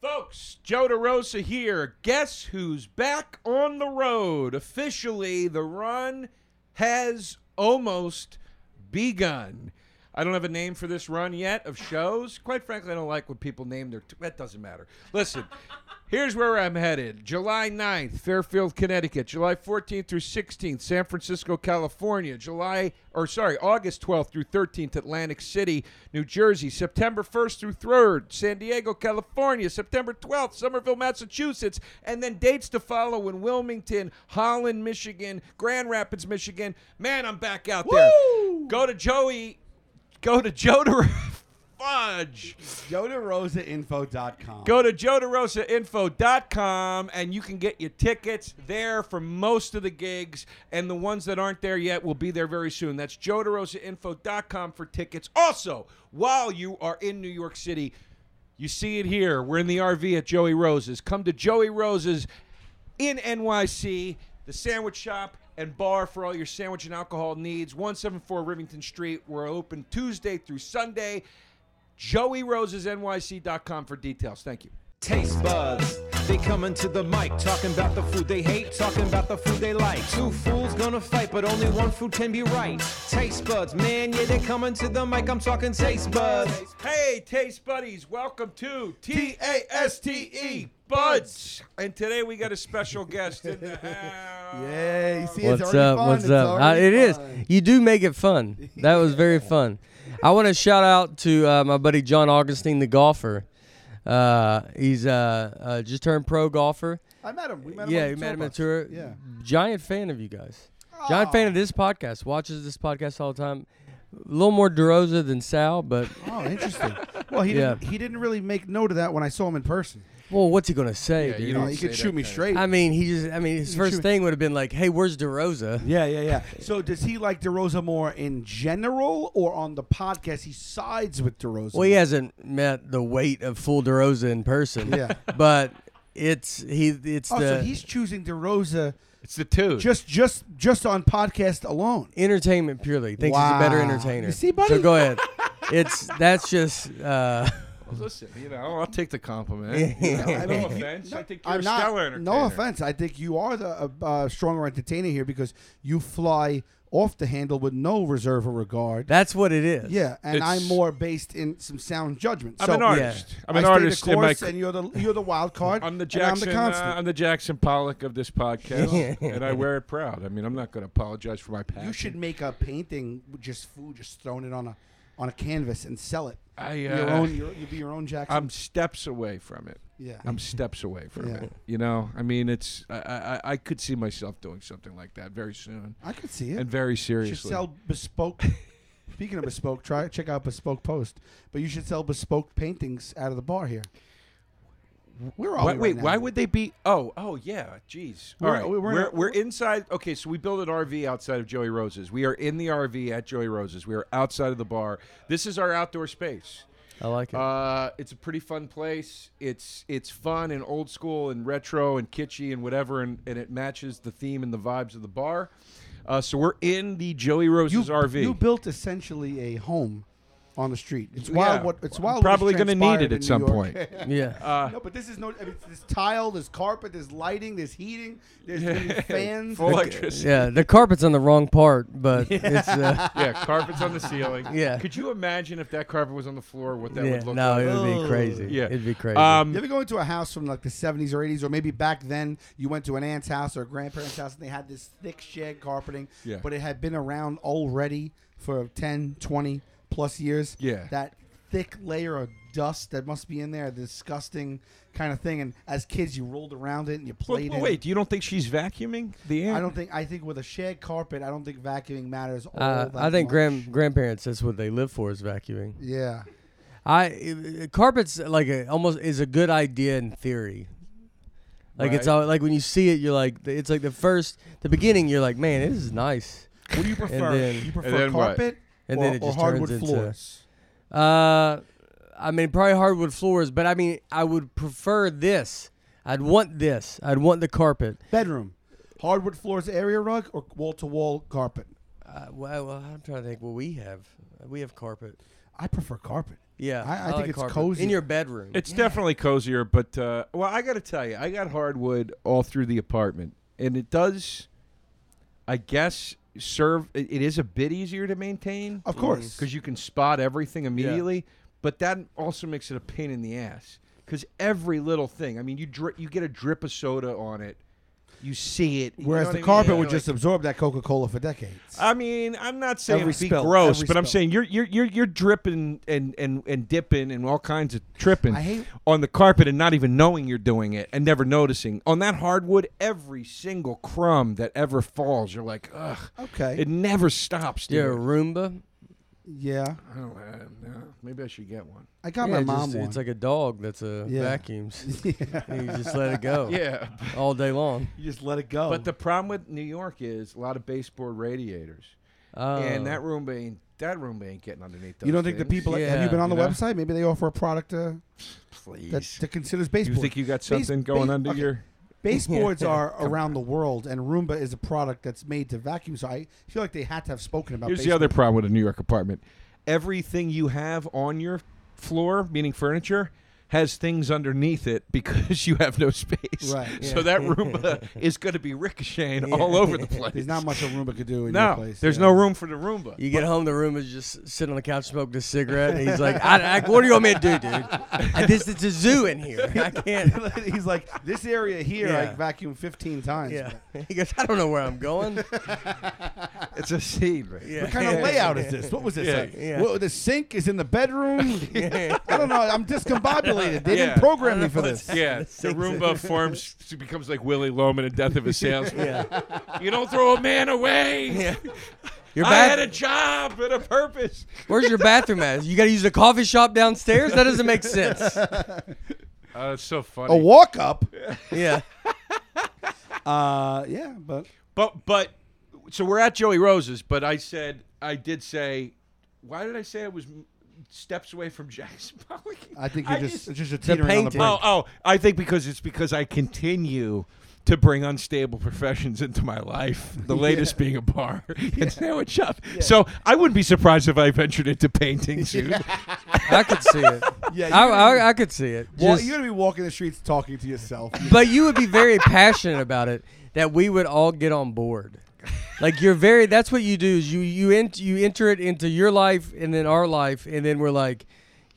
Folks, Joe DeRosa here. Guess who's back on the road? Officially, the run has almost begun. I don't have a name for this run yet of shows. Quite frankly, I don't like when people name their. T- that doesn't matter. Listen, here's where I'm headed. July 9th, Fairfield, Connecticut. July 14th through 16th, San Francisco, California. July, or sorry, August 12th through 13th, Atlantic City, New Jersey. September 1st through 3rd, San Diego, California. September 12th, Somerville, Massachusetts. And then dates to follow in Wilmington, Holland, Michigan, Grand Rapids, Michigan. Man, I'm back out there. Go to Joey. Go to Joe to Fudge. JoeDeRosaInfo.com. Go to joederosainfo.com and you can get your tickets there for most of the gigs. And the ones that aren't there yet will be there very soon. That's joederosainfo.com for tickets. Also, while you are in New York City, you see it here. We're in the RV at Joey Rose's. Come to Joey Rose's in NYC, the sandwich shop and bar for all your sandwich and alcohol needs. 174 Rivington Street. We're open Tuesday through Sunday. JoeyRosesNYC.com for details. Thank you. Taste buds, they coming to the mic, talking about the food they hate, talking about the food they like. Two fools gonna fight, but only one food can be right. Taste buds, man, yeah, they coming to the mic. I'm talking taste buds. Hey, Taste Buddies, welcome to T A S T E Buds. And today we got a special guest in the house. Yeah, you see, it's What's up? fun. What's It's up? Uh, it is. You do make it fun. That was very fun. I want to shout out to uh, my buddy John Augustine, the golfer. Uh, he's uh, uh, just turned pro golfer. I met him. We met him. yeah, on we the met him at tour tour. Yeah. Giant fan of you guys. Giant fan of this podcast. Watches this podcast all the time. A little more DeRosa than Sal, but Oh, interesting. Well, he Yeah. didn't. He didn't really make note of that when I saw him in person. Well, what's he gonna say? Yeah, dude? you You know, he could shoot me kind straight. I mean, he just. I mean, his first shoot- thing would have been like, "Hey, where's DeRosa?" yeah, yeah, yeah. So does he like DeRosa more in general, or on the podcast he sides with DeRosa? Well, he hasn't met the weight of full DeRosa in person. Yeah. but it's he. It's Oh, the so he's choosing DeRosa It's the two. just just just on podcast alone. entertainment purely. Thinks he's a better entertainer. You see, buddy? So go ahead. it's that's just. Uh, Well, listen, you know, I'll take the compliment. You know, I no mean, offense. I think you're I'm a not. stellar entertainer. No offense. I think you are the uh, uh, stronger entertainer here because you fly off the handle with no reserve or regard. that's what it is. yeah, and It's- I'm more based in some sound judgment. I'm so an artist. I'm I an stay artist the in my. course, and you're the you're the wild card. I'm the and Jackson. I'm the constant. uh, I'm the Jackson Pollock of this podcast, and I wear it proud. I mean, I'm not going to apologize for my passion. you should make a painting with just food, just throwing it on a on a canvas and sell it. I, uh, your own. Your, you'll be your own Jackson. I'm steps away from it. yeah. I'm steps away from Yeah. it. You know, I mean, it's I, I I could see myself doing something like that very soon I could see it. and very You should sell bespoke. Speaking of bespoke, try check out bespoke post. But you should sell bespoke paintings out of the bar here. Where are Why- we? wait, right now? why would they be? Oh, oh yeah, jeez. All We're- right, we're we're, we're, inside. Okay, so we built an RV outside of Joey Rose's. We are in the RV at Joey Rose's. We are outside of the bar. This is our outdoor space. I like it. Uh, it's a pretty fun place. It's it's fun and old school and retro and kitschy and whatever, and, and it matches the theme and the vibes of the bar. Uh, so we're in the Joey you, Rose's RV. You built essentially a home on the street. It's Yeah. wild. What it's I'm wild. probably going to need it at some point. yeah. Uh, no, but this is no. I mean, there's tile, there's carpet, there's lighting, there's heating, there's gonna fans. full electricity. yeah. The carpet's on the wrong part, but it's. Uh, Yeah, carpet's on the ceiling. Yeah. Could you imagine if that carpet was on the floor? What that yeah. would look No, like? it would be crazy. Yeah. It'd be crazy. Um, You ever go into a house from like the 70s or 80s, or maybe back then you went to an aunt's house or a grandparent's house and they had this thick shed carpeting, Yeah. but it had been around already for 10, 20 plus years. Yeah. That thick layer of dust that must be in there, disgusting kind of thing. And as kids, you rolled around it and you played well, in. wait, do you don't think she's vacuuming the air? I don't think. I think with a shed carpet, I don't think vacuuming matters. All uh, that I think much. grand grandparents. That's what they live for is vacuuming. Yeah. I carpets like a, almost is a good idea in theory. Like it's Right. all like when you see it, you're like it's like the first the beginning. You're like, man, this is nice. What do you prefer? then- you prefer then what? Carpet And or, then it or just hardwood turns into. floors? Uh, I mean, probably hardwood floors, but I mean, I would prefer this. I'd want this. I'd want the carpet. Bedroom, hardwood floors, area rug, or wall to wall carpet. Uh, well, well, I'm trying to think. What we have, we have carpet. I prefer carpet. Yeah, I- I think like it's carpet. cozy. in your bedroom. It's definitely cozier, but uh, well, I got to tell you, I got hardwood all through the apartment, and it does, I guess, serve. It, it is a bit easier to maintain, Of course. Mm. because you can spot everything immediately. But that also makes it a pain in the ass, because every little thing. I mean, you dri- you get a drip of soda on it, you see it. you Whereas know the what I mean? carpet Yeah, would like- just absorb that Coca Cola for decades. I mean, I'm not saying Every be spill, gross, every but I'm spill. saying you're you're you're you're dripping and and and dipping and all kinds of tripping I hate- on the carpet and not even knowing you're doing it and never noticing. On that hardwood, every single crumb that ever falls, you're like, ugh. okay. It never stops. dude. Yeah, dude. Roomba. Yeah. I don't uh, no, maybe I should get one. I got yeah, my just- mom one. It's like a dog that's a Yeah. vacuums. yeah. and you just let it go Yeah, all day long. You just let it go. but the problem with New York is a lot of baseboard radiators, and that Oh. room ain't that room ain't getting underneath. Those you don't think the things. people have Yeah. you been on the You know? website? Maybe they offer a product uh, Please. that, that considers you think you got Base- something going base- under okay. your? Baseboards are around the world, and Roomba is a product that's made to vacuum. So I feel like they had to have spoken about. Here's the other problem with a New York apartment. Everything you have on your floor, meaning furniture, has things underneath it because you have no space. Right. So that Roomba is going to be ricocheting Yeah. all over the place. There's not much a Roomba could do in your no, place. there's yeah. no room for the Roomba. You get home, the room is just sitting on the couch smoking a cigarette, and he's like, I, I, "What do you want me to do, dude? I, this it's a zoo in here. I can't." He's like, this area here, I Yeah. vacuumed 15 times. Yeah, he goes, "I don't know where I'm going." It's a scene, right? Yeah. What kind of layout is this? What was this? Yeah. like? Yeah. Well, the sink is in the bedroom. I don't know. I'm discombobulated. They Yeah. didn't program me for this. Yeah, the Roomba forms, she becomes like Willy Loman in Death of a Salesman. yeah, You don't throw a man away. yeah. Your I had a job and a purpose. Where's your bathroom at? You got to use the coffee shop downstairs. That doesn't make sense. Oh, it's so funny. A walk up. Yeah, Uh, yeah, but But but so we're at Joey Rose's, but I said I did say why did I say it was steps away from Jackson Pollock? I think you're I just, just- just a teetering on the painting. brink. Oh oh, I think because it's because I continue to bring unstable professions into my life. The latest being a bar and sandwich shop. So I wouldn't be surprised if I ventured into painting soon. I could see it. Yeah, I, you're, I, I could see it. well, Just- you're gonna be walking the streets talking to yourself. but you would be very passionate about it that we would all get on board. Like you're very that's what you do is you you ent- you enter it into your life and then our life and then we're like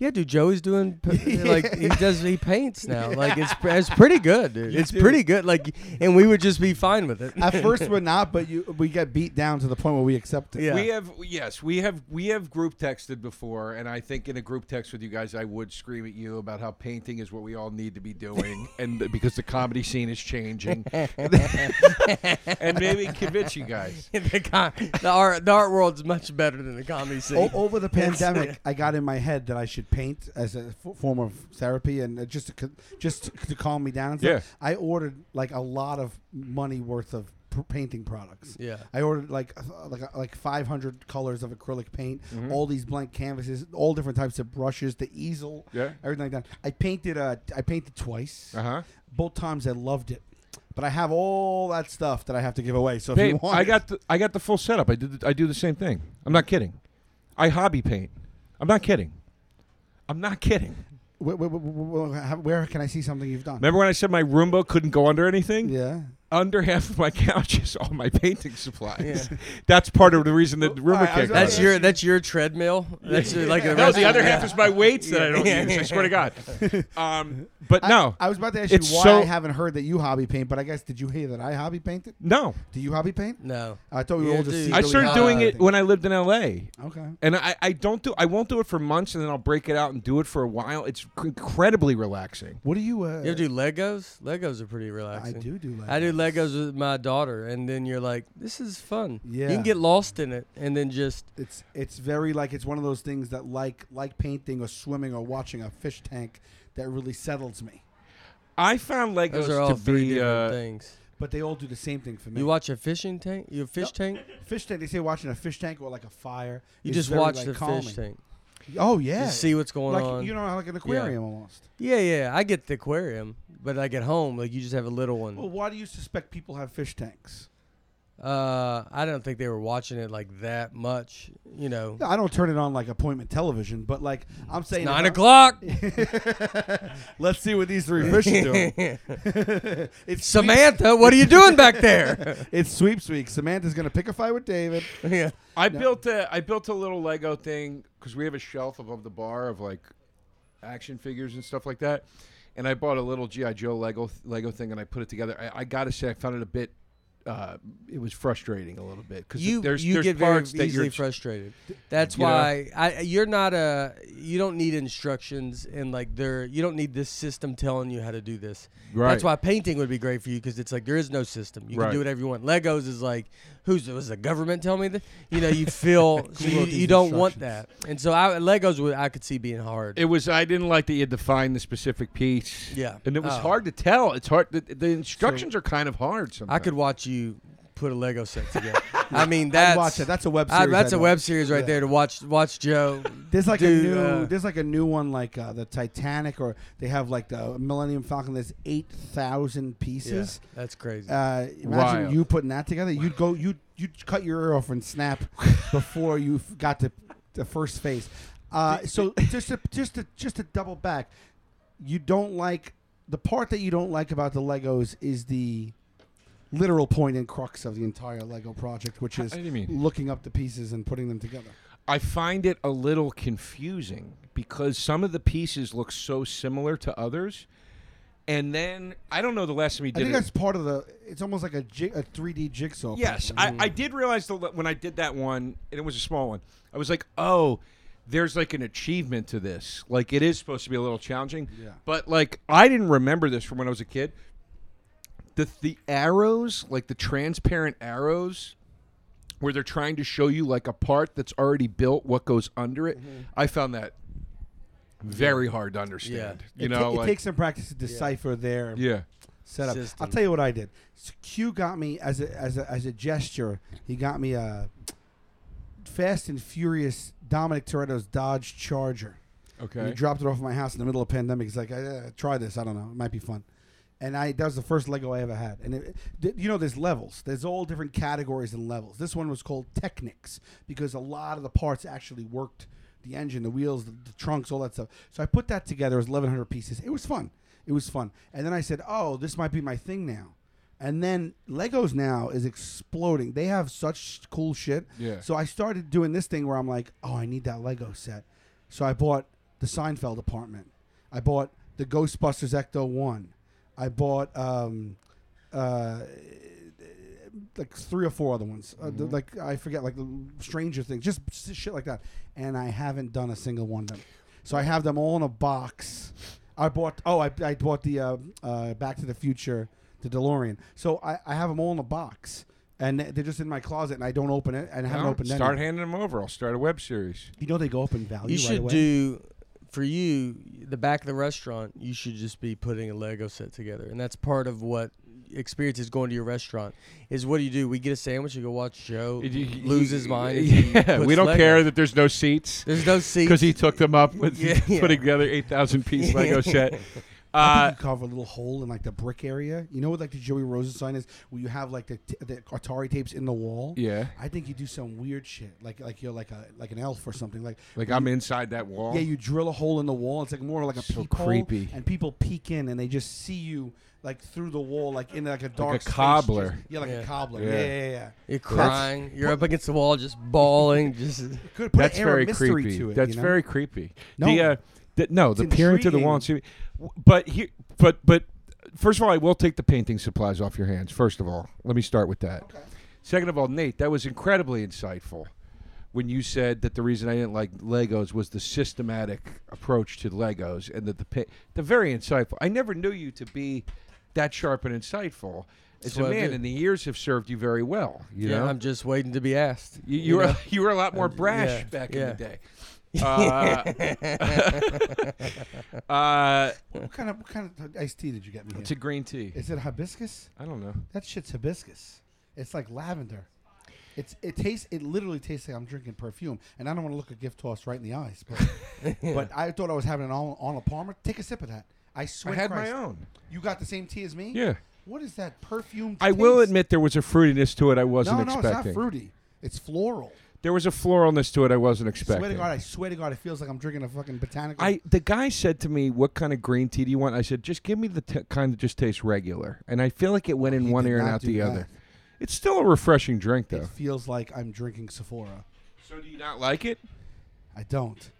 yeah, dude, Joey's doing like he does he paints now. Like it's it's pretty good, dude. It's pretty good. Like and we would just be fine with it. At first, we're not, but you we get beat down to the point where we accept it. Yeah. We have yes, we have we have group texted before, and I think in a group text with you guys, I would scream at you about how painting is what we all need to be doing, and because the comedy scene is changing, and maybe convince you guys. the, con- the art the art world's much better than the comedy scene. O- over the pandemic, I got in my head that I should paint as a f- form of therapy and uh, just to, c- just to, to calm me down. And stuff. Yeah. I ordered like a lot of money worth of pr- painting products. yeah. I ordered like uh, like like 500 colors of acrylic paint, Mm-hmm. all these blank canvases, all different types of brushes, the easel, Yeah. everything like that. I painted uh I painted twice. Uh huh. Both times I loved it. But I have all that stuff that I have to give away. So if Babe, you want I got the I got the full setup. I did the, I do the same thing. I'm not kidding. I hobby paint. I'm not kidding. I'm not kidding. where, where, where, where- can I see something you've done? Remember when I said my Roomba couldn't go under anything? Yeah. Under half of my couch is all my painting supplies. Yeah. That's part of the reason that the Roomba Alright, kicked. That's in. your that's your treadmill. That's your- like the No, the of- other yeah. half is my weights that I don't use. I swear to God. Um, but I- no, I, was about to ask you why so- I haven't heard that you hobby paint, but I guess did you hear that I hobby painted? no. Do you hobby paint? No. I thought we were Yeah, all just. I started hobby doing it when I lived in L.A. Okay. And I, I don't do I won't do it for months and then I'll break it out and do it for a while. It's incredibly relaxing. What do you? Uh, You ever do Legos? Legos are pretty relaxing. I relaxing. do do. Legos. I do Legos with my daughter, and then you're like, "This is fun." Yeah. You can get lost in it, and then just It's it's very like it's one of those things that like like painting or swimming or watching a fish tank that really settles me. I found Legos those are all to three be different uh, things. But they all do the same thing for me. You watch a fishing tank? You a fish tank? fish tank. They say watching a fish tank or like a fire. You is just very, watch like, the calming. fish tank. Oh yeah. See what's going like on. you know like an aquarium almost. yeah, yeah. I get the aquarium, but like at home, like you just have a little one. Well, why do you suspect people have fish tanks? Uh, I don't think they were watching it like that much. You know, I don't turn it on like appointment television, but like I'm saying, nine o'clock. Let's see what these three fish are doing. it's sweep- Samantha, what are you doing back there? It's sweeps week. Samantha's gonna pick a fight with David. yeah. I built a I built a little Lego thing because we have a shelf above the bar of like action figures and stuff like that, and I bought a little GI Joe Lego Lego thing and I put it together. I, I gotta say I found it a bit. Uh, it was frustrating a little bit because You there's you there's get very parts that easily you're frustrated. That's You know? why I you're not a you don't need instructions and like there you don't need this system telling you how to do this. right. That's why painting would be great for you because it's like there is no system. You Right. can do whatever you want. Legos is like, who's was the government tell me that? You know, you feel so you, you don't want that. And so I, Legos would I could see being hard. It was. I didn't like that you had to find the specific piece. Yeah. and it was Oh. hard to tell. It's hard. The, the instructions are kind of hard. Sometimes I could watch you put a Lego set together. I mean, I'd that's watch it. That's a web I- series. that's I'd a web series right Yeah. there to watch. Watch Joe. There's like Dude, a new. uh, there's like a new one, like uh, the Titanic, or they have like the Millennium Falcon. There's eight thousand pieces. Yeah, pieces. that's crazy. Uh, imagine Wild. you putting that together. You'd go. You you'd cut your ear off and snap before you got to the first phase. Uh, so just to just to just to double back, you don't like the part that you don't like about the Legos is the literal point and crux of the entire Lego project, which is looking up the pieces and putting them together. I find it a little confusing because some of the pieces look so similar to others, and then I don't know the last time we did. I think it. that's part of the. It's almost like a jig, a 3D jigsaw. Yes. I, I did realize the, when I did that one, and it was a small one. I was like, oh, there's like an achievement to this. Like it is supposed to be a little challenging. Yeah. But like I didn't remember this from when I was a kid. The the arrows, like the transparent arrows, where they're trying to show you like a part that's already built, what goes under it. Mm-hmm. I found that very hard to understand. You it, know, ta- it like takes some practice to decipher their yeah. setup. System. I'll tell you what I did. So Q got me as a as a as a gesture. He got me a Fast and Furious Dominic Toretto's Dodge Charger. And Okay. he dropped it off my house in the middle of pandemic. He's like, uh, "Try this. I don't know. It might be fun." And I that was the first Lego I ever had. And it, you know, there's levels. There's all different categories and levels. This one was called Technics because a lot of the parts actually worked. The engine, the wheels, the, the trunks, all that stuff. So I put that together. It was 1,100 pieces. It was fun. It was fun. And then I said, "Oh, this might be my thing now." And then Legos now is exploding. They have such cool shit. Yeah. So I started doing this thing where I'm like, oh, I need that Lego set. So I bought the Seinfeld apartment. I bought the Ghostbusters Ecto One. I bought um, uh, like three or four other ones. Uh, the- like I forget, like the Stranger Things, just s- shit like that. And I haven't done a single one of them. So I have them all in a box. I bought. Oh, I, I bought the uh, uh, Back to the Future, the DeLorean. So I, I have them all in a box, and they're just in my closet, and I don't open it, and I haven't No, opened start any. handing them over. I'll start a web series. You know they go up in value. you right should away. do for you the back of the restaurant. You should just be putting a Lego set together, and that's part of what experience is going to your restaurant. Is what do you do? We get a sandwich and go watch Joe lose his mind. Yeah, we don't Lego. care that there's no seats There's no seats because he took them up with Yeah, yeah. putting together eight thousand piece Lego set. I Uh, think you carve a little hole in like the brick area. You know what like the Joey Rosen sign is, where you have like the, t- the Atari tapes in the wall. yeah, I think you do some weird shit, like like you're like a like an elf or something. Like like I'm inside that wall. yeah, you drill a hole in the wall. It's like more like a So peephole, creepy. and people peek in and they just see you like through the wall, like in like a dark like space, cobbler. just- yeah, like a cobbler. Yeah. Yeah, yeah, yeah. yeah. You're crying. You're up against the wall, just bawling. Just Good. Put That's an air very of mystery creepy. to it. That's you know? very creepy. No. the, uh, the, no, It's the peering to the wall. And see, but here, but but first of all, I will take the painting supplies off your hands. First of all, let me start with that. Okay. Second of all, Nate, that was incredibly insightful when you said that the reason I didn't like Legos was the systematic approach to Legos and that the pa- the very insightful. I never knew you to be that sharp and insightful as a man, and the years have served you very well. You yeah, know, I'm just waiting to be asked. you, you, were know? you were a lot more brash yeah, back yeah. in the day. Uh, uh, What kind of what kind of iced tea did you get me? it's Here? a green tea. Is it hibiscus? I don't know. That shit's hibiscus. It's like lavender. It's it tastes it literally tastes like I'm drinking perfume, and I don't want to look a gift toss right in the eyes, but but I thought I was having an Arnold Palmer. Take a sip of that. I I swear, had Christ, my own. You got the same tea as me? Yeah. What is that perfume? I will taste? admit there was a fruitiness to it I wasn't no, no, expecting. it's not fruity. It's floral. There was a floralness to it I wasn't expecting. Swear expecting. to God, I swear to God, it feels like I'm drinking a fucking botanical. I the guy said to me, "What kind of green tea do you want?" I said, "Just give me the t- kind that just tastes regular." And I feel like it went oh, in He one did ear and not out do the that. other. It's still a refreshing drink, though. It feels like I'm drinking Sephora. So do you not like it? I don't.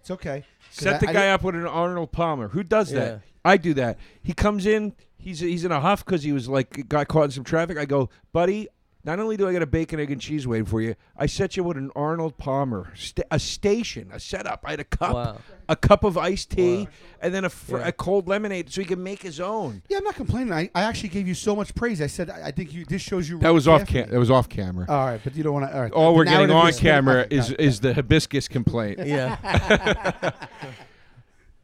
It's okay. 'Cause Set I- the I guy didn't- up with an Arnold Palmer. Who does Yeah. that? I do that. He comes in. He's he's in a huff because he was like got caught in some traffic. I go, buddy. Not only do I get a bacon, egg, and cheese waiting for you, I set you with an Arnold Palmer, sta a station, a setup. I had a cup, Wow. a cup of iced tea, Wow. and then a, fr- Yeah. a cold lemonade, so he can make his own. Yeah, I'm not complaining. I, I actually gave you so much praise. I said I, I think you. This shows you. That was off cam. That was off camera. All right, but you don't want to. All right. All we're getting on camera okay, is got the hibiscus complaint. Yeah,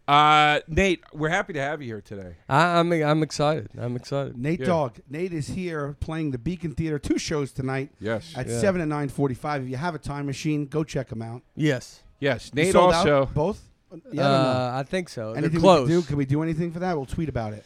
Uh, Nate, we're happy to have you here today. I, I'm I'm excited. I'm excited. Nate Yeah. Dogg. Nate is here playing the Beacon Theater. Two shows tonight Yes. at Yeah. seven and nine forty-five. If you have a time machine, go check them out. Yes. Yes. You Nate sold also. out both. Yeah, I uh, I think so. They're Anything close. we can do? Can we do anything for that? We'll tweet about it.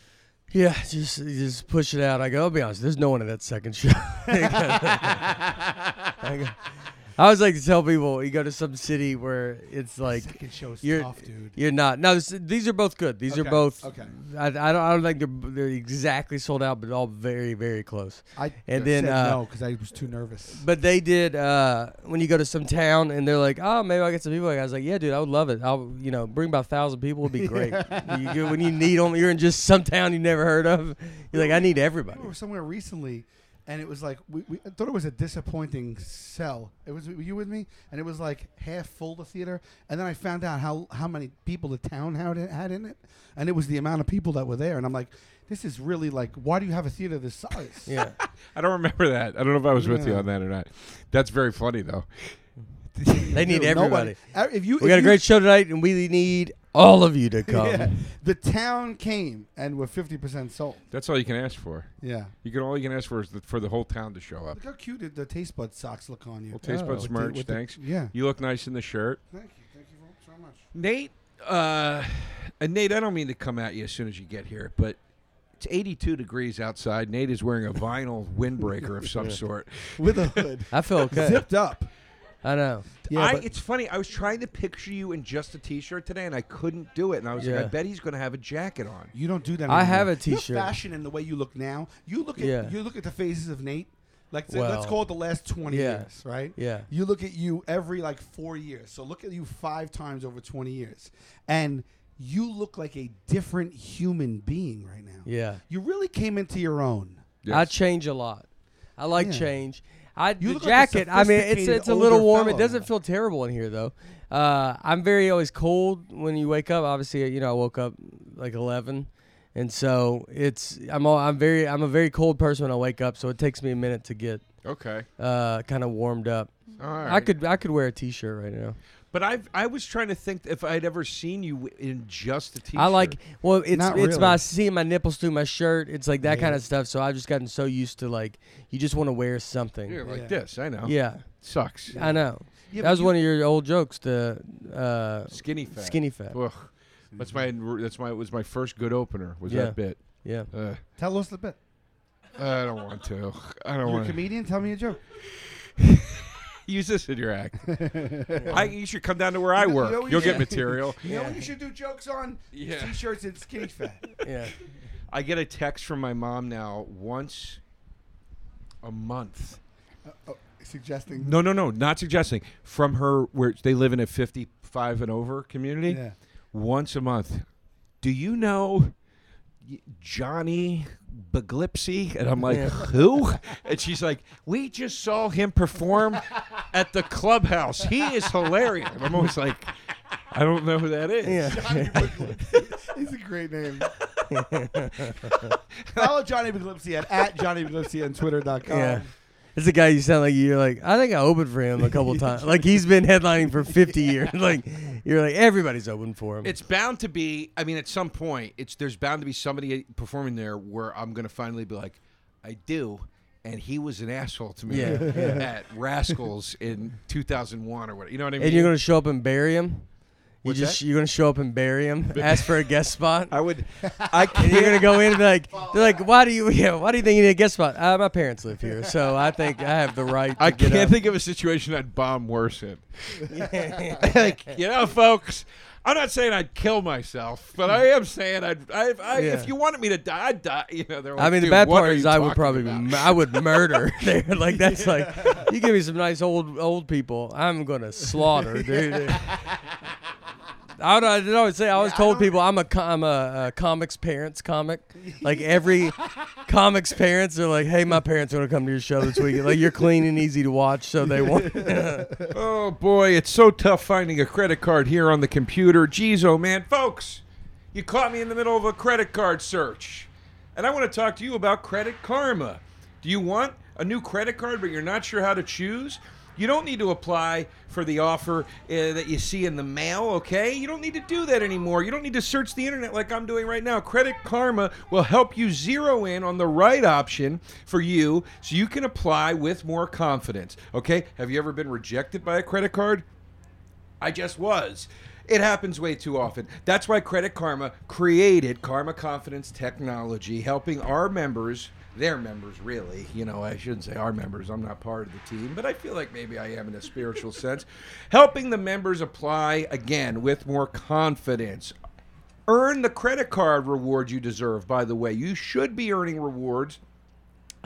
Yeah, just just push it out. I go. I'll be honest. There's no one at that second show. I, always like to tell people you go to some city where it's like Second show's you're tough, dude. you're not. No, this, these are both good. These are both. okay. I, I don't. I don't think they're they're exactly sold out, but all very very close. I And then, said uh, no because I was too nervous. But they did uh, when you go to some town and they're like, oh, maybe I'll get some people. I was like, yeah, dude, I would love it. I'll, you know, bring about a thousand people would be great. you, you- when you need them, you're in just some town you never heard of. You're like, I need everybody. We were somewhere recently, and it was like we, we I thought it was a disappointing sell. It was were you with me, and it was like half full the theater, and then I found out how how many people the town had had in it, and it was the amount of people that were there, and I'm like, this is really like, why do you have a theater this size? Yeah. I don't remember that. I don't know if I was with you on that or not. That's very funny though. They need everybody. nobody- If you We if got a great show tonight, and we need all of you to come. Yeah, the town came and we're fifty percent sold. That's all you can ask for. Yeah. You can all you can ask for is the, for the whole town to show up. Look how cute the, the taste bud socks look on you. Well, Taste Oh. Buds With the- merch, the- thanks. yeah. You look nice in the shirt. Thank you. Thank you so much. Nate, uh, and Nate, I don't mean to come at you as soon as you get here, but it's 82 degrees outside. Nate is wearing a vinyl windbreaker of some sort. With a hood. I feel okay. Zipped up. I know. Yeah, I, but- it's funny. I was trying to picture you in just a t-shirt today, and I couldn't do it. And I was like, Yeah. I bet he's going to have a jacket on. You don't do that. I anymore. have a Your t-shirt. fashion and the way you look now. You look at Yeah. you look at the faces of Nate. Like say, Well, let's call it the last twenty yeah. years, right? Yeah. You look at you every like four years. So look at you five times over twenty years, and you look like a different human being right now. Yeah. You really came into your own. I change a lot. I like Yeah. change. I the look like jacket. I mean, it's it's a little older warm. It doesn't feel terrible in here though. Uh, I'm very always cold when you wake up. Obviously, you know, I woke up like 11, and so it's I'm all, I'm very I'm a very cold person when I wake up. So it takes me a minute to get Okay. uh, kind of warmed up. All right. I could I could wear a t-shirt right now. But I I was trying to think if I'd ever seen you in just a t-shirt. I like well, it's Not it's my really. seeing my nipples through my shirt. It's like that Yeah. kind of stuff. So I've just gotten so used to like you just want to wear something. Yeah, like Yeah. this. I know. Yeah, Sucks. I know. Yeah, that was you- one of your old jokes. The uh, Skinny fat. skinny fat. Ugh. That's my that's my was my first good opener. Was Yeah. that bit? Yeah. Uh, Tell us the bit. I don't want to. I don't You're a want to comedian. Tell me a joke. use this in your act. I, you should come down to where I You know- work. you know what You'll get should- material. You know what you should do jokes on? Yeah. T-shirts and skinny fat. Yeah. I get a text from my mom now once a month. Uh, oh, suggesting. No, no, no, not suggesting. From her, where they live in a 55 and over community, Yeah. once a month. Do you know Johnny Beglipsy? And I'm like, Yeah. who? And she's like, we just saw him perform at the clubhouse. He is hilarious. And I'm always like, I don't know who that is. Yeah. He's a great name. Follow Johnny Beglipsy at, at Johnny Beglipsy on Twitter.com. yeah. It's the guy you sound like you're like, I think I opened for him a couple times. Like he's been headlining for 50 years. like you're like, everybody's open for him. It's bound to be. I mean, at some point, it's there's bound to be somebody performing there where I'm gonna finally be like, I do, and he was an asshole to me Yeah, at Rascals in 2001 or what. You know what I mean? and you're going to show up and bury him. You What's just that? you're gonna show up and bury him, ask for a guest spot. I would. I And you're gonna go in and be like, they're like, why do you, yeah, why do you think you need a guest spot? Uh, my parents live here, so I think I have the right. To I can't up. think of a situation I'd bomb worse in. like, you know, folks. I'm not saying I'd kill myself, but I mm. am saying I'd. I, I, Yeah. If you wanted me to die, I'd die. You know, they're like, I mean, the bad part is I would probably, about?" I would murder there. Like that's like, you give me some nice old old people, I'm gonna slaughter, dude. I would, I would always say I always told people I'm a co- I'm a, a comics parents comic. Like every comics parents are like, hey, my parents are gonna come to your show this weekend. Like you're clean and easy to watch, so they want. Oh boy, it's so tough finding a credit card here on the computer. Jeez, oh man, folks, you caught me in the middle of a credit card search, and I want to talk to you about Credit Karma. Do you want a new credit card, but you're not sure how to choose? You don't need to apply for the offer uh, that you see in the mail, okay? You don't need to do that anymore. You don't need to search the internet like I'm doing right now. Credit Karma will help you zero in on the right option for you so you can apply with more confidence, okay? Have you ever been rejected by a credit card? I just was. It happens way too often. That's why Credit Karma created Karma Confidence Technology, helping our members, their members really, you know, I shouldn't say our members, I'm not part of the team, but I feel like maybe I am in a spiritual sense, helping the members apply again with more confidence. Earn the credit card reward you deserve, by the way. You should be earning rewards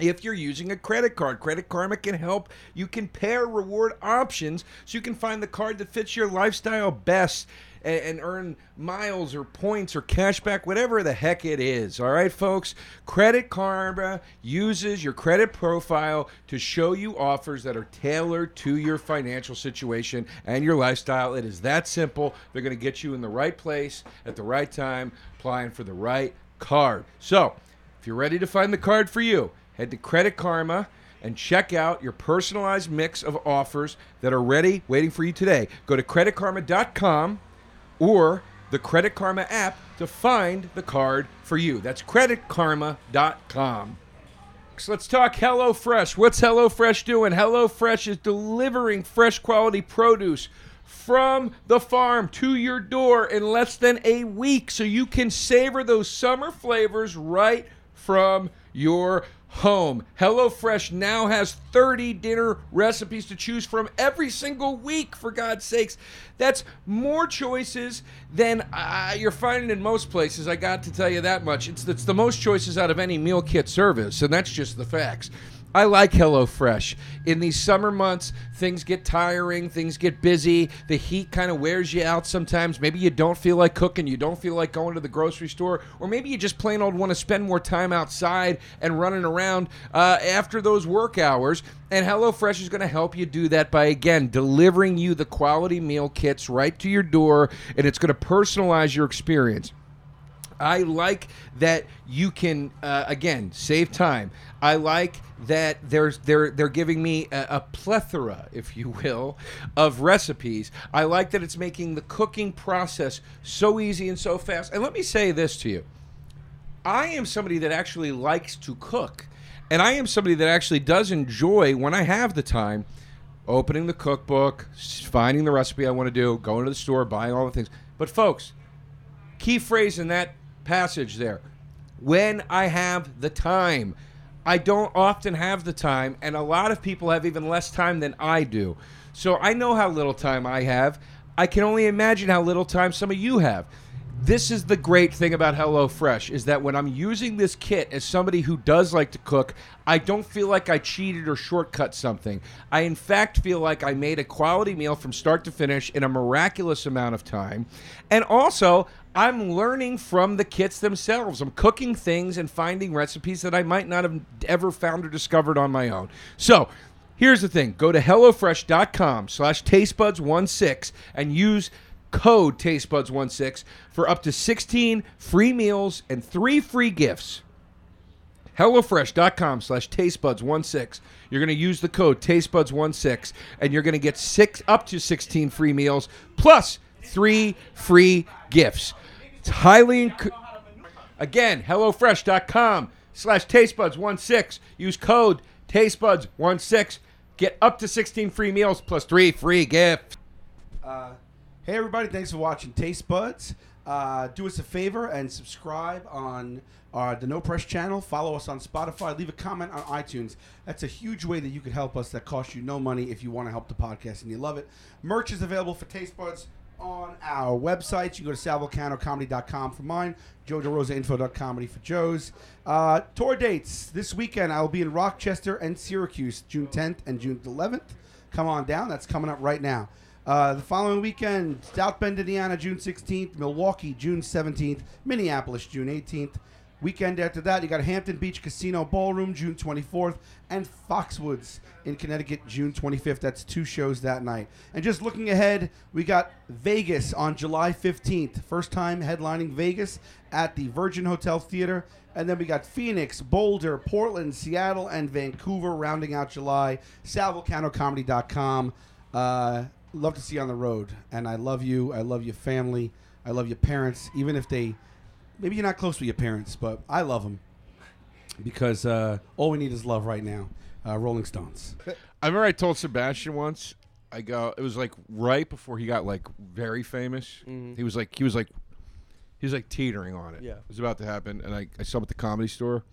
if you're using a credit card. Credit Karma can help you compare reward options so you can find the card that fits your lifestyle best and, and earn miles or points or cash back, whatever the heck it is. All right, folks? Credit Karma uses your credit profile to show you offers that are tailored to your financial situation and your lifestyle. It is that simple. They're going to get you in the right place at the right time, applying for the right card. So, if you're ready to find the card for you, head to Credit Karma and check out your personalized mix of offers that are ready, waiting for you today. Go to creditkarma.com or the Credit Karma app to find the card for you. That's creditkarma.com. So let's talk HelloFresh. What's HelloFresh doing? HelloFresh is delivering fresh quality produce from the farm to your door in less than a week so you can savor those summer flavors right from your home. HelloFresh now has 30 dinner recipes to choose from every single week, for God's sakes. That's more choices than uh, you're finding in most places. I got to tell you that much. It's, it's the most choices out of any meal kit service, and that's just the facts. I like HelloFresh. In these summer months, things get tiring, things get busy. The heat kind of wears you out sometimes. Maybe you don't feel like cooking, you don't feel like going to the grocery store, or maybe you just plain old want to spend more time outside and running around uh, after those work hours. And HelloFresh is going to help you do that by, again, delivering you the quality meal kits right to your door, and it's going to personalize your experience. I like that you can uh, again save time. I like that there's they're they're giving me a, a plethora, if you will, of recipes. I like that it's making the cooking process so easy and so fast. And let me say this to you. I am somebody that actually likes to cook. And I am somebody that actually does enjoy when I have the time opening the cookbook, finding the recipe I want to do, going to the store, buying all the things. But folks, key phrase in that passage there when I have the time. I don't often have the time, and a lot of people have even less time than I do. So I know how little time I have. I can only imagine how little time some of you have. This is the great thing about HelloFresh is that when I'm using this kit as somebody who does like to cook, I don't feel like I cheated or shortcut something. I in fact feel like I made a quality meal from start to finish in a miraculous amount of time. And also, I'm learning from the kits themselves. I'm cooking things and finding recipes that I might not have ever found or discovered on my own. So, here's the thing. Go to HelloFresh.com slash tastebuds16 and use code tastebuds16 for up to 16 free meals and three free gifts. HelloFresh.com slash tastebuds16. You're going to use the code tastebuds16 and you're going to get six up to 16 free meals plus three free gifts. It's highly enc- Again, HelloFresh.com slash tastebuds16. Use code tastebuds16. Get up to 16 free meals plus three free gifts. Uh, Hey everybody, thanks for watching Taste Buds. Uh, do us a favor and subscribe on uh, the No Press channel. Follow us on Spotify. Leave a comment on iTunes. That's a huge way that you could help us. That costs you no money if you want to help the podcast and you love it. Merch is available for Taste Buds on our website. You can go to salvulcanocomedy.com for mine, joederosainfo.comedy for Joe's. Uh, tour dates this weekend. I'll be in Rochester and Syracuse, June 10th and June 11th. Come on down. That's coming up right now. Uh, the following weekend, South Bend, Indiana, June 16th, Milwaukee, June 17th, Minneapolis, June 18th. Weekend after that, you got Hampton Beach Casino Ballroom, June 24th, and Foxwoods in Connecticut, June 25th. That's two shows that night. And just looking ahead, we got Vegas on July 15th. First time headlining Vegas at the Virgin Hotel Theater. And then we got Phoenix, Boulder, Portland, Seattle, and Vancouver rounding out July. SalVulcanoComedy.com. Uh, love to see you on the road. And I love you. I love your family. I love your parents, even if they maybe you're not close with your parents, but I love them because uh, all we need is love right now. Uh, Rolling Stones. I remember I told Sebastian once. I go. It was like right before he got like very famous. He was like he was like he was like teetering on it. Yeah. it was about to happen, and I, I saw him at the comedy store.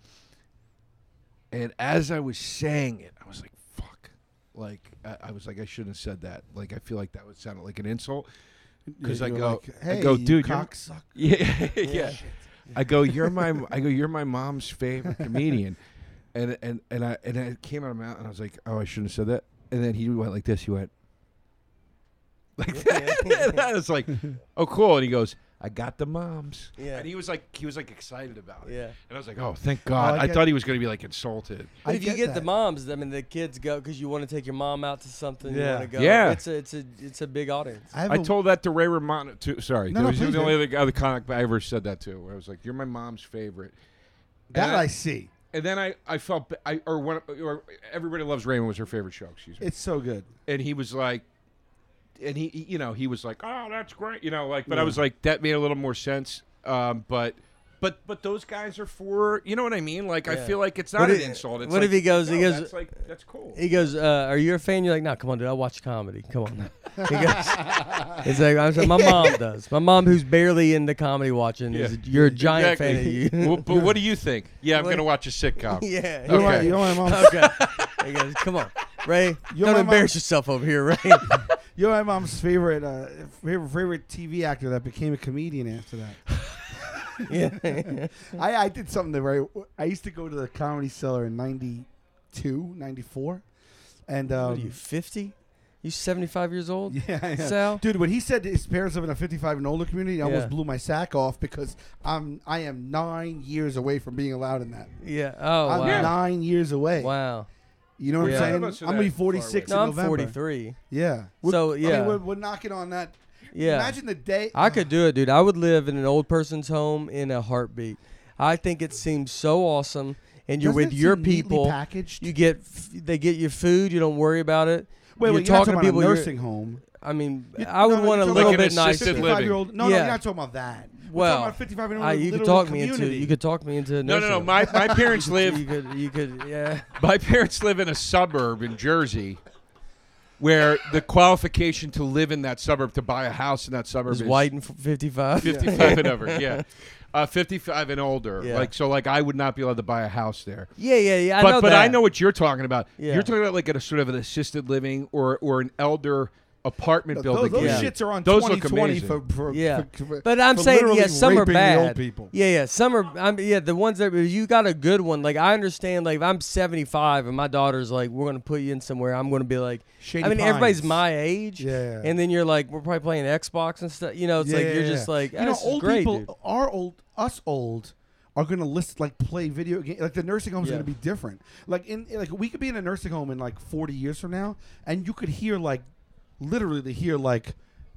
And as I was saying it, I was like, "Fuck!" Like I, I was like, I shouldn't have said that. Like I feel like that would sound like an insult. Because I go, like, I go, dude, you're- cocksucker." yeah, yeah. I go, you're my, I go, you're my mom's favorite comedian, and and and I and it came out of my mouth, and I was like, oh, I shouldn't have said that. And then he went like this. He went like that. and I was like, oh, cool. And he goes, I got the moms. Yeah. And he was like, he was like excited about it. Yeah. And I was like, oh, thank God. I I, thought he was going to be like insulted. But I if you get get the moms, I mean, the kids go because you want to take your mom out to something. You Yeah. want to go. Yeah. It's a it's a it's a big audience. I, have I a- told that to Ray Romano too. Sorry, No, that no, was please, the only Ray. other, other comic I ever said that to. Where I was like, "You're my mom's favorite." that And I see. And then I, I felt I or one or everybody loves Raymond was her favorite show. Excuse me. It's so good. and he was like, and he, he- you know he was like, oh that's great, you know like. But I was like that made a little more sense. Um, but but but those guys are for you know what I mean. Like I feel like it's not What an if- insult. It's what like, if he goes- he goes- That's like that's cool. He goes, uh, "Are you a fan?" You're like, "No, come on, dude. I watch comedy. Come on." He goes, "It's like I'm saying, my mom does. My mom, who's barely into comedy watching, is Yeah. you're a giant Exactly. fan of you." well, but what do you think? Yeah, I'm What- gonna watch a sitcom. yeah. You know, my, Okay. you know my mom. okay. He goes, "Come on, Ray. You're don't embarrass mom. yourself over here, Ray." you're my mom's favorite, uh, favorite favorite TV actor that became a comedian after that. yeah. I, I did something that. I used to go to the Comedy Cellar in 92, 94. and um, what are you, 50? You 75 years old? Yeah, yeah. Sal? Dude, when he said his parents live in a 55 and older community, I almost blew my sack off because I'm I am nine years away from being allowed in that. Yeah. Oh, I'm wow. nine years away. Wow. You know what Yeah. I'm None of saying? us are I'm gonna be that far away. 46 No, in I'm November. 43. Yeah. So, I yeah. mean, we're, we're knocking on that. Yeah. Imagine the day. I could do it, dude. I would live in an old person's home in a heartbeat. I think it seems so awesome, and you're Doesn't with it your seem neatly people. packaged. You get, f- they get your food. You don't worry about it. wait, you're wait, you're not talking talking to about people. a you're- nursing home. I mean, You- I would no, no, want a little bit about assisted nicer. living. 55-year-old. No, no, Yeah. you're not talking about that. We're Well, about 55 and I, you could literal talk me into. You could talk me into. a No, no, no. My my parents live. You could. You could. Yeah. My parents live in a suburb in Jersey, where the qualification to live in that suburb to buy a house in that suburb Is is white and f- 55. 55 and over. Yeah. Uh, 55 and older. Yeah. Like so like I would not be allowed to buy a house there. Yeah, yeah, yeah. I but know but that. I know what you're talking about. Yeah. You're talking about like at a sort of an assisted living or or an elder apartment No, building. those, those Yeah. shits are on Those look 2020 amazing. for, for, Yeah. for- for- But I'm for saying, literally yeah, some are raping old bad. people. Yeah, yeah, some are. I'm, yeah, the ones that you got a good one. Like I understand. Like if I'm 75 and my daughter's like, we're gonna put you in somewhere. I'm gonna be like, Shady I mean, everybody's my age. Yeah. And then you're like, we're probably playing Xbox and stuff. You know, it's Yeah, like you're yeah. just like, you know, old great, people, dude." our old, us old, are gonna list like play video game. Like the nursing home's Yeah. gonna be different. Like in like we could be in a nursing home in like 40 years from now, and you could hear like, literally to hear like.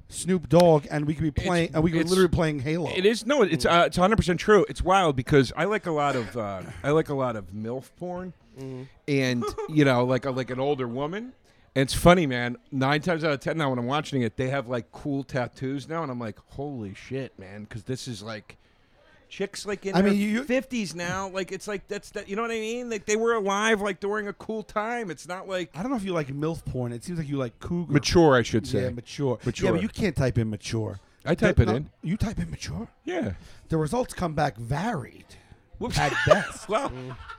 Snoop Dogg, and we could be playing, and we could it's- literally playing Halo. It is no, it's uh, it's 100 percent true. It's wild because I like a lot of uh, I like a lot of milf porn, Mm-hmm. and you know, like a, like an older woman. And it's funny, man. Nine times out of ten now, when I'm watching it, they have like cool tattoos now, and I'm like, holy shit, man, because this is like chicks like in I their mean, you- fifties now. Like it's like that's that. You know what I mean? Like they were alive like during a cool time. It's not like I don't know if you like milf porn. It seems like you like cougar. mature. I should say Yeah, mature. mature Yeah, Mature. but you can't type in mature. I type The- it no, in. You type in mature. Yeah. The results come back varied Whoops. at best. well,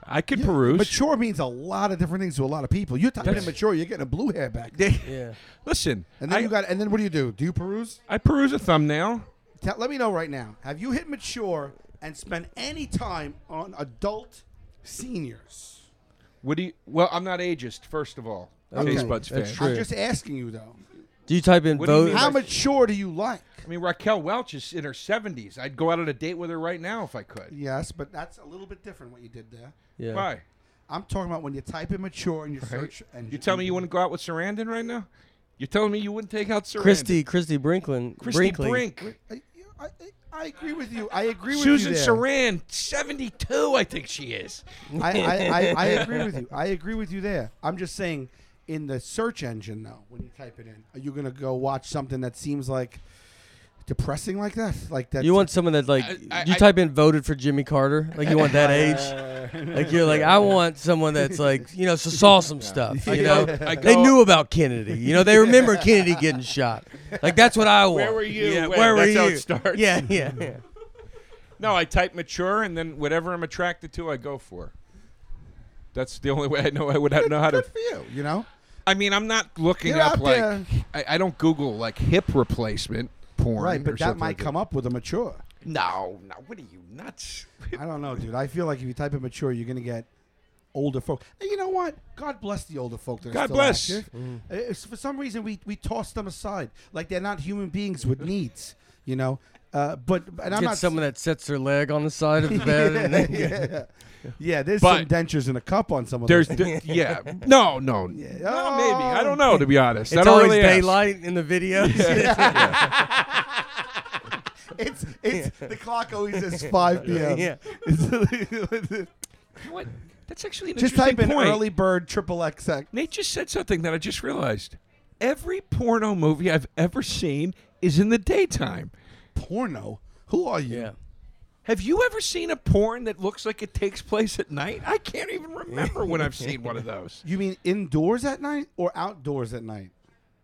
I could Yeah, peruse. Mature means a lot of different things to a lot of people. You type in That's- mature, you're getting a blue hair back. Yeah. Listen, And then I, you got. And then what do you do? Do you peruse? I peruse a thumbnail. Tell, let me know right now. Have you hit mature and spend any time on adult seniors? What do you? Well, I'm not ageist. First of all, Okay. Taste buds That's true. I'm just asking you though. Do you type in What do you vote? mean How by- mature do you like? I mean, Raquel Welch is in her 70s. I'd go out on a date with her right now if I could. Yes, but that's a little bit different what you did there. Yeah. Why? I'm talking about when you type in mature and you search and You tell me you wouldn't go out with Sarandon right now? You're telling me you wouldn't take out Sarandon? Christy, Christy Brinklin, Christy Brinkley. Brink. I, I, I agree with you. I agree with Susan you. there. Sarand, 72, I think she is. I, I, I, I agree with you. I agree with you there. I'm just saying, in the search engine though, when you type it in, are you gonna go watch something that seems like depressing like that? Like that? You want someone that like I- I- you I- type in voted for Jimmy Carter, like you want that age. Like you're like I want someone that's like you know so saw some stuff. I You go- know, I they go- knew about Kennedy. You know, they remember Kennedy getting shot. Like that's what I want. Where were you Yeah, when? where were That's you? how it starts. Yeah, yeah, yeah. No, I type mature, and then whatever I'm attracted to, I go for. That's the only way I know I would ha- know how to. Good for you. You know. I mean, I'm not looking Get up out like there. I, I don't Google like hip replacement porn. Right, but that might like come up with a mature. No, no. What are you nuts? I don't know, dude. I feel like if you type in mature, you're gonna get older folk. And you know what? God bless the older folk that are God still bless. active. Uh, it's- for some reason, we we toss them aside like they're not human beings with needs. You know. Uh, but and I'm Get not someone that sets their leg on the side of the bed. and then yeah. yeah, there's But- some dentures in a cup on some of There's those. d- yeah. No, no. Yeah. No, maybe. I don't know to be honest. I It's don't always really ask. daylight in the videos. it's it's the clock always says 5 p.m. Yeah. What? That's actually an Just interesting type in point. early bird triple XX. Nate just said something that I just realized. Every porno movie I've ever seen is in the daytime. Porno. Who are you? yeah. Have you ever seen a porn that looks like it takes place at night? I can't even remember when I've seen one of those. You mean indoors at night or outdoors at night?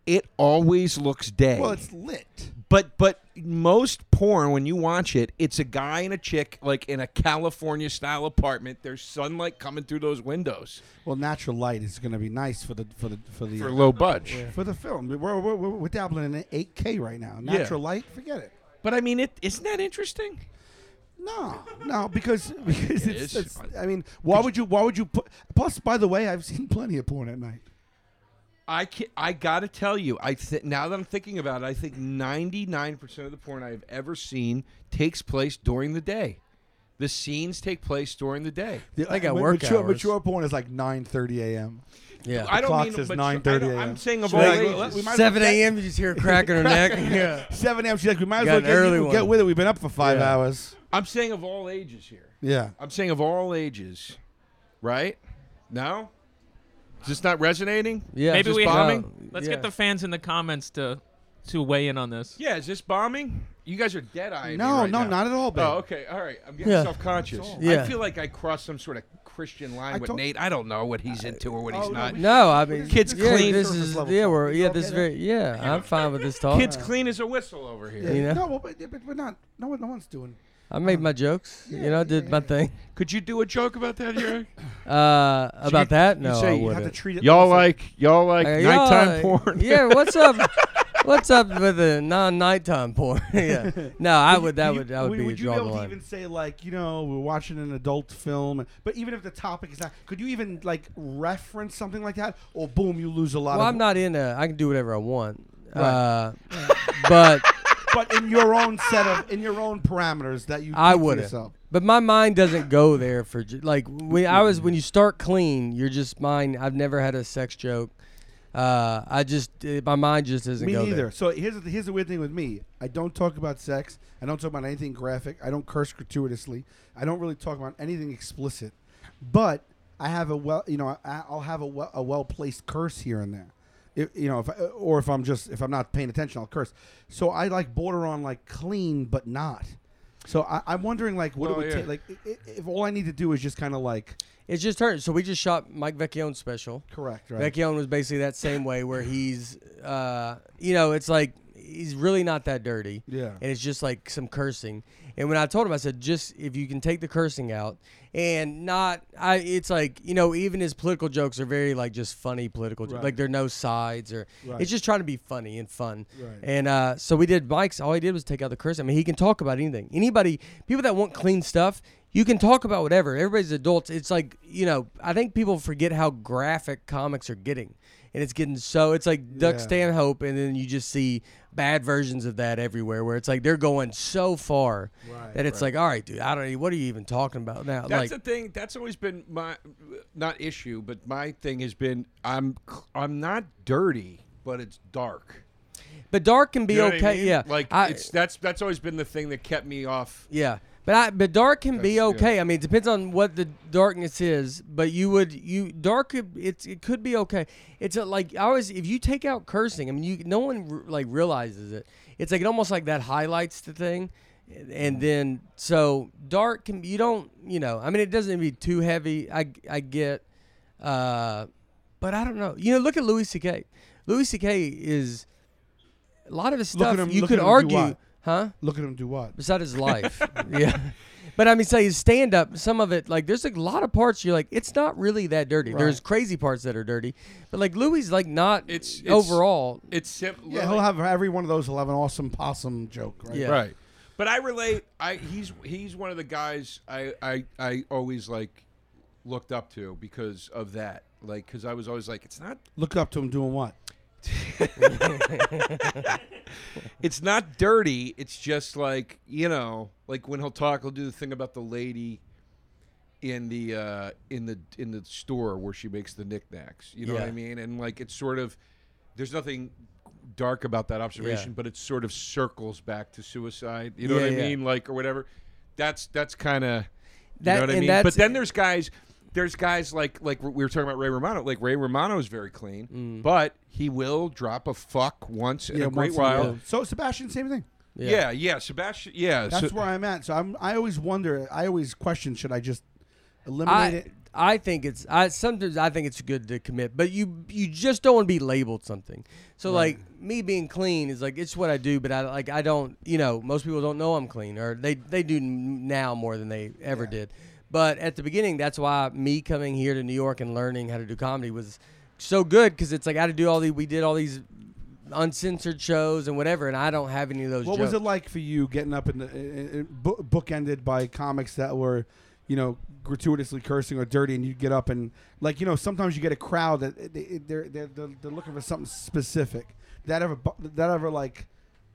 It always looks day. Well, it's lit. but but most porn when you watch it, it's a guy and a chick like in a California style apartment. There's sunlight coming through those windows Well, natural light is going to be nice for the for the for the for low uh, budge. for the film. We're, we're, we're, we're dabbling in 8K right now. Natural light, forget it. But I mean, it isn't that interesting? No, no, because because It it's, it's. I mean, why would you? Why would you put? Plus, by the way, I've seen plenty of porn at night. I can I gotta tell you, I th- now that I'm thinking about it, I think 99 percent of the porn I've ever seen takes place during the day. The scenes take place during the day. I got Ma- work mature, hours. Mature porn is like 9:30 a.m. Yeah. I don't clock mean says but 9:30 I'm I'm saying of all like, ages. we might- 7 a.m. You just hear a crack in her neck. Yeah. 7 a.m. She's like, we might as well get, early you- get with it. We've been up for five Yeah. hours. I'm saying of all ages here. Yeah. I'm saying of all ages, right? No, is this not resonating? Yeah. Maybe this we bombing? let's Yeah. get the fans in the comments to to weigh in on this. Yeah, is this bombing? You guys are dead eyeing. No, right no, now. not at all, babe. Oh, okay, all right. I'm getting Yeah. self-conscious. Yeah. I feel like I crossed some sort of Christian line I with Nate. I don't know what he's into or what he's Oh, no, not. we- No, I mean, Kids yeah, clean. This is yeah, we're yeah. This is very yeah. I'm fine with this talk. Kids clean as a whistle over here. Yeah. You know? No, well, but, but we're not. No one, no one's doing. I made my jokes. You know, did my thing. Could you do a joke about that here? Uh, about that? No, say I you You have to wouldn't. treat it. y'all like y'all like Uh, nighttime y'all, uh, porn? Yeah, what's up? what's up with the non-nighttime porn? yeah, no, I would. That you- would that would be a Would you draw be the able to line. even say like, you know, we're watching an adult film, but even if the topic is not, could you even like reference something like that, or boom, you lose a lot Well, of. I'm not in a. I can do whatever I want. Right. Uh, but but in your own set of, in your own parameters that you. I wouldn't. yourself. But my mind doesn't go there for like when I was when you start clean, you're just mine. I've never had a sex joke. Uh, I just uh, my mind just doesn't Me go neither. there. So here's the, here's the weird thing with me. I don't talk about sex. I don't talk about anything graphic. I don't curse gratuitously. I don't really talk about anything explicit. But I have a well, you know, I, I'll have a well, a well placed curse here and there. If, you know, if I, or if I'm just if I'm not paying attention, I'll curse. So I like border on like clean, but not. So I, I'm wondering, like, what Well, it would yeah. take? Like, i- i- if all I need to do is just kind of like It's just her. So we just shot Mike Vecchione's special. correct, right? Vecchione was basically that same way where he's, uh, you know, it's like he's really not that dirty. Yeah. And it's just like some cursing. And when I told him, I said, just if you can take the cursing out and not, I, it's like, you know, even his political jokes are very like just funny political jokes. Right. Like there are no sides or Right. it's just trying to be funny and fun. Right. And uh, so we did Mike's. All he did was take out the curse. I mean, he can talk about anything. Anybody, people that want clean stuff, you can talk about whatever. Everybody's adults. It's like you know. I think people forget how graphic comics are getting, and it's getting so. It's like Doug Yeah. Stanhope, and then you just see bad versions of that everywhere, where it's like they're going so far Right, that it's like, all right, dude, I don't. What are you even talking about now? That's like, the thing. That's always been my not issue, but my thing has been I'm I'm not dirty, but it's dark. but dark can be You know what I okay. mean? Yeah, like I- it's that's that's always been the thing that kept me off. Yeah. But I, but dark can be That's- yeah. okay. I mean, it depends on what the darkness is. But you would you dark could- it's it could be okay. It's a, like I always if you take out cursing, I mean, you no one r- like realizes it. It's like it almost like that highlights the thing, and then so dark can you don't you know I mean it doesn't be too heavy. I I get, uh, but I don't know. You know, look at Louis C.K. Louis C.K. is a lot of his stuff. him- you could at him do argue? Huh? Look at him do what? beside his life. yeah. But I mean, say his stand up, some of it, like, there's a lot of parts you're like, it's not really that dirty. There's crazy parts that are dirty. But like, Louis, like, not It's- it's- overall. It's simple. Yeah, he'll have every one of those. He'll have an awesome possum joke, right? Yeah. right. But I relate. I he's he's one of the guys I I I always like looked up to because of that. Like because I was always like it's not Look up to him doing what? it's not dirty. It's just like you know, like when he'll talk, he'll do the thing about the lady in the uh, in the in the store where she makes the knickknacks. You know what I Yeah. mean? And like it's sort of there's nothing dark about that observation, Yeah. but it sort of circles back to suicide. You know Yeah, what I yeah. mean? Like or whatever. That's that's kind of you That- know what I and mean. that's- But then there's guys. There's guys like like we were talking about Ray Romano. Like Ray Romano is very clean, Mm. but he will drop a fuck once in a great once in while. while. So Sebastian, same thing. Yeah, yeah, Sebastian. Yeah, That's so- where I'm at. So I'm. I always wonder. I always question: Should I just eliminate I, it? I think it's I sometimes I think it's good to commit, but you you just don't want to be labeled something. So like me being clean is like it's what I do, but I like I don't you know most people don't know I'm clean or they they do now more than they ever did. But at the beginning, that's why me coming here to New York and learning how to do comedy was so good because it's like I had to do all the we did all these uncensored shows and whatever, and I don't have any of those. What jokes. was it like for you getting up in the in, in, book, bookended by comics that were, you know, gratuitously cursing or dirty, and you get up and like you know sometimes you get a crowd that they, they're, they're they're they're looking for something specific. That ever that ever like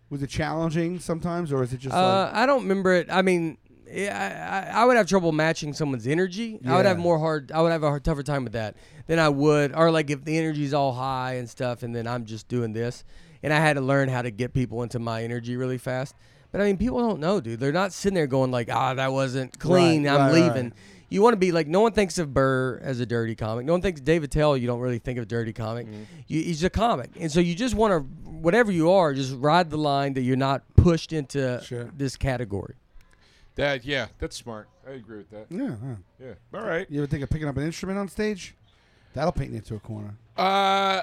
was it challenging sometimes or is it just Uh, like I don't remember it. I mean, I, I would have trouble matching someone's energy. I would have more hard. I would have a hard, tougher time with that than I would, or like if the energy's all high and stuff, and then I'm just doing this, and I had to learn how to get people into my energy really fast. But I mean, people don't know, dude. They're not sitting there going like, "Ah, that wasn't clean. Right, I'm right, leaving." right. You want to be like, no one thinks of Burr as a dirty comic. No one thinks Dave Attell. You don't really think of dirty comic. Mm-hmm. You, he's a comic, and so you just want to, whatever you are, just ride the line that you're not pushed into Sure. this category. That. Yeah, that's smart. I agree with that. yeah, huh. Yeah. All right. You ever think of picking up an instrument on stage? That'll paint you into a corner. Uh,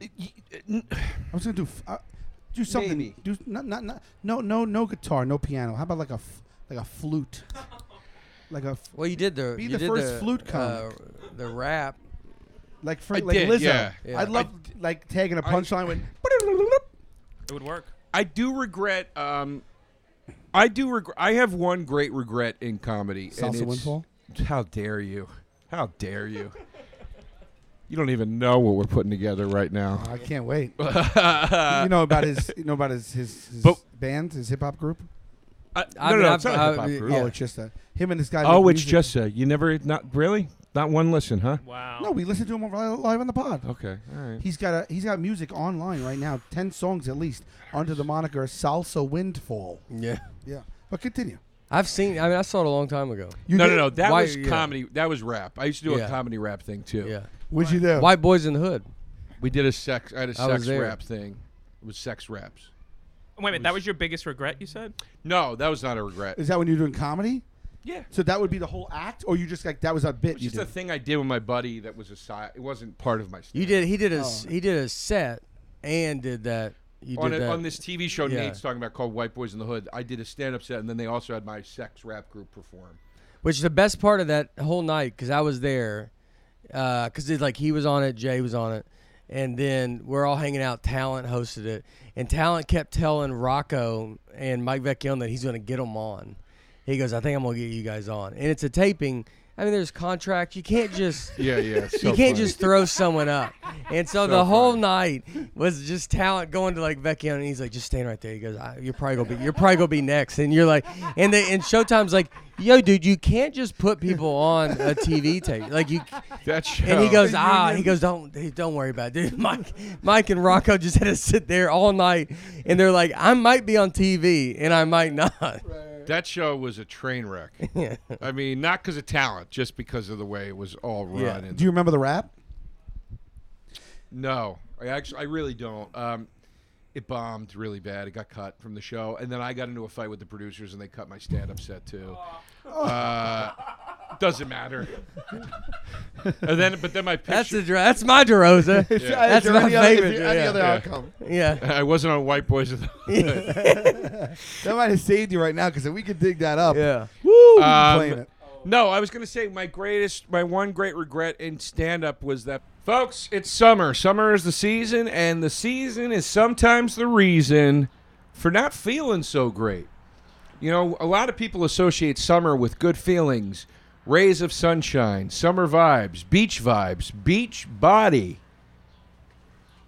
y- n- I was gonna do f- uh, do something. Maybe. Do not, not not no no no guitar, no piano. How about like a f- like a flute? Like a f- Well, you did the Be you the did first the, flute uh, the rap. like for I like did, Lizzo. yeah. Yeah. I'd love like tagging a punchline with. It would work. I do regret. Um, I do regret. I have one great regret in comedy. and Salsa it's- windfall. How dare you? How dare you? You don't even know what we're putting together right now. I can't wait. you know about his. You know about his his, his But- band, his hip hop group. I, I no, mean, no, I've- it's not a I- hip hop group. Oh, yeah. Oh, it's just a him and this guy. Oh, it's music. just a. You never not really not one listen, huh? Wow. No, we listened to him live live on the pod. Okay, all right. He's got a he's got music online right now, ten songs at least, under the moniker Salsa Windfall. Yeah, Yeah, but continue. I've seen. I mean, I saw it a long time ago. You no, did? no, no. That Why- was yeah. comedy. That was rap. I used to do Yeah. a comedy rap thing too. Yeah, What'd you do? White Boys in the Hood. We did a sex. I had a I was sex there. rap thing. It was sex raps. Wait a minute, that was your biggest regret, you said? No, that was not a regret. Is that when you're doing comedy? Yeah. So that would be the whole act, or you just like that was a bit It's you just a thing I did with my buddy that was a side. It wasn't part of my. You did. He did a Oh. he did a set and did that. You on, did a, that. on this TV show Yeah. Nate's talking about called White Boys in the Hood. I did a stand-up set, and then they also had my sex rap group perform. Which is the best part of that whole night, because I was there, uh, because it's like he was on it, Jay was on it, and then we're all hanging out. Talent hosted it, and Talent kept telling Rocco and Mike Vecchione that he's going to get them on. He goes, "I think I'm going to get you guys on," and it's a taping. I mean, there's contract. You can't just Yeah, yeah. you can't just throw someone up. And so, the whole night was just talent going to like Vecchione, and he's like, just stand right there. He goes, I, you're probably gonna be, you're probably gonna be next. And you're like, and they, and Showtime's like, yo, dude, you can't just put people on a TV tape. Like you, That show. and he goes, ah, he goes, don't, don't worry about it, dude. Mike, Mike and Rocco just had to sit there all night, and they're like, I might be on TV, and I might not. That show was a train wreck. yeah. I mean, not because of talent, just because of the way it was all run. Yeah. And Do you remember the rap? no, I actually, I really don't. Um, it bombed really bad. It got cut from the show, and then I got into a fight with the producers, and they cut my stand-up set too. Uh, doesn't matter. and then, but then my That's picture. the, dra- that's my DeRosa. That's my any favorite. there any yeah. other Yeah. outcome? yeah. I wasn't on White Boys. of the That might have saved you right now because if we could dig that up, Yeah. woo, Um, playing it. No, I was going to say my greatest, my one great regret in stand up was that, folks, it's summer. Summer is the season, and the season is sometimes the reason for not feeling so great. You know, a lot of people associate summer with good feelings, rays of sunshine, summer vibes, beach vibes, beach body.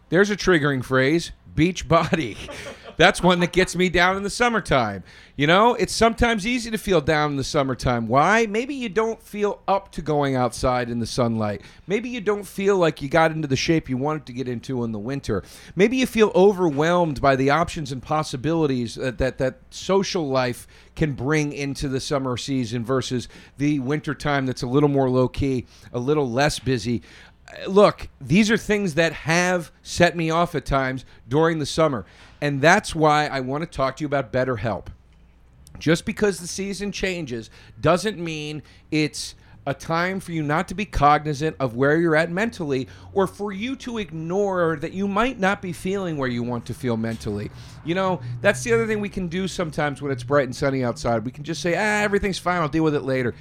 There's a triggering phrase beach body. That's one that gets me down in the summertime. You know, it's sometimes easy to feel down in the summertime. Why? Maybe you don't feel up to going outside in the sunlight. Maybe you don't feel like you got into the shape you wanted to get into in the winter. Maybe you feel overwhelmed by the options and possibilities that that, that social life can bring into the summer season versus the winter time that's a little more low key, a little less busy look, these are things that have set me off at times during the summer. And that's why I want to talk to you about BetterHelp. Just because the season changes doesn't mean it's a time for you not to be cognizant of where you're at mentally or for you to ignore that you might not be feeling where you want to feel mentally. You know, that's the other thing we can do sometimes when it's bright and sunny outside. We can just say, ah, everything's fine, I'll deal with it later.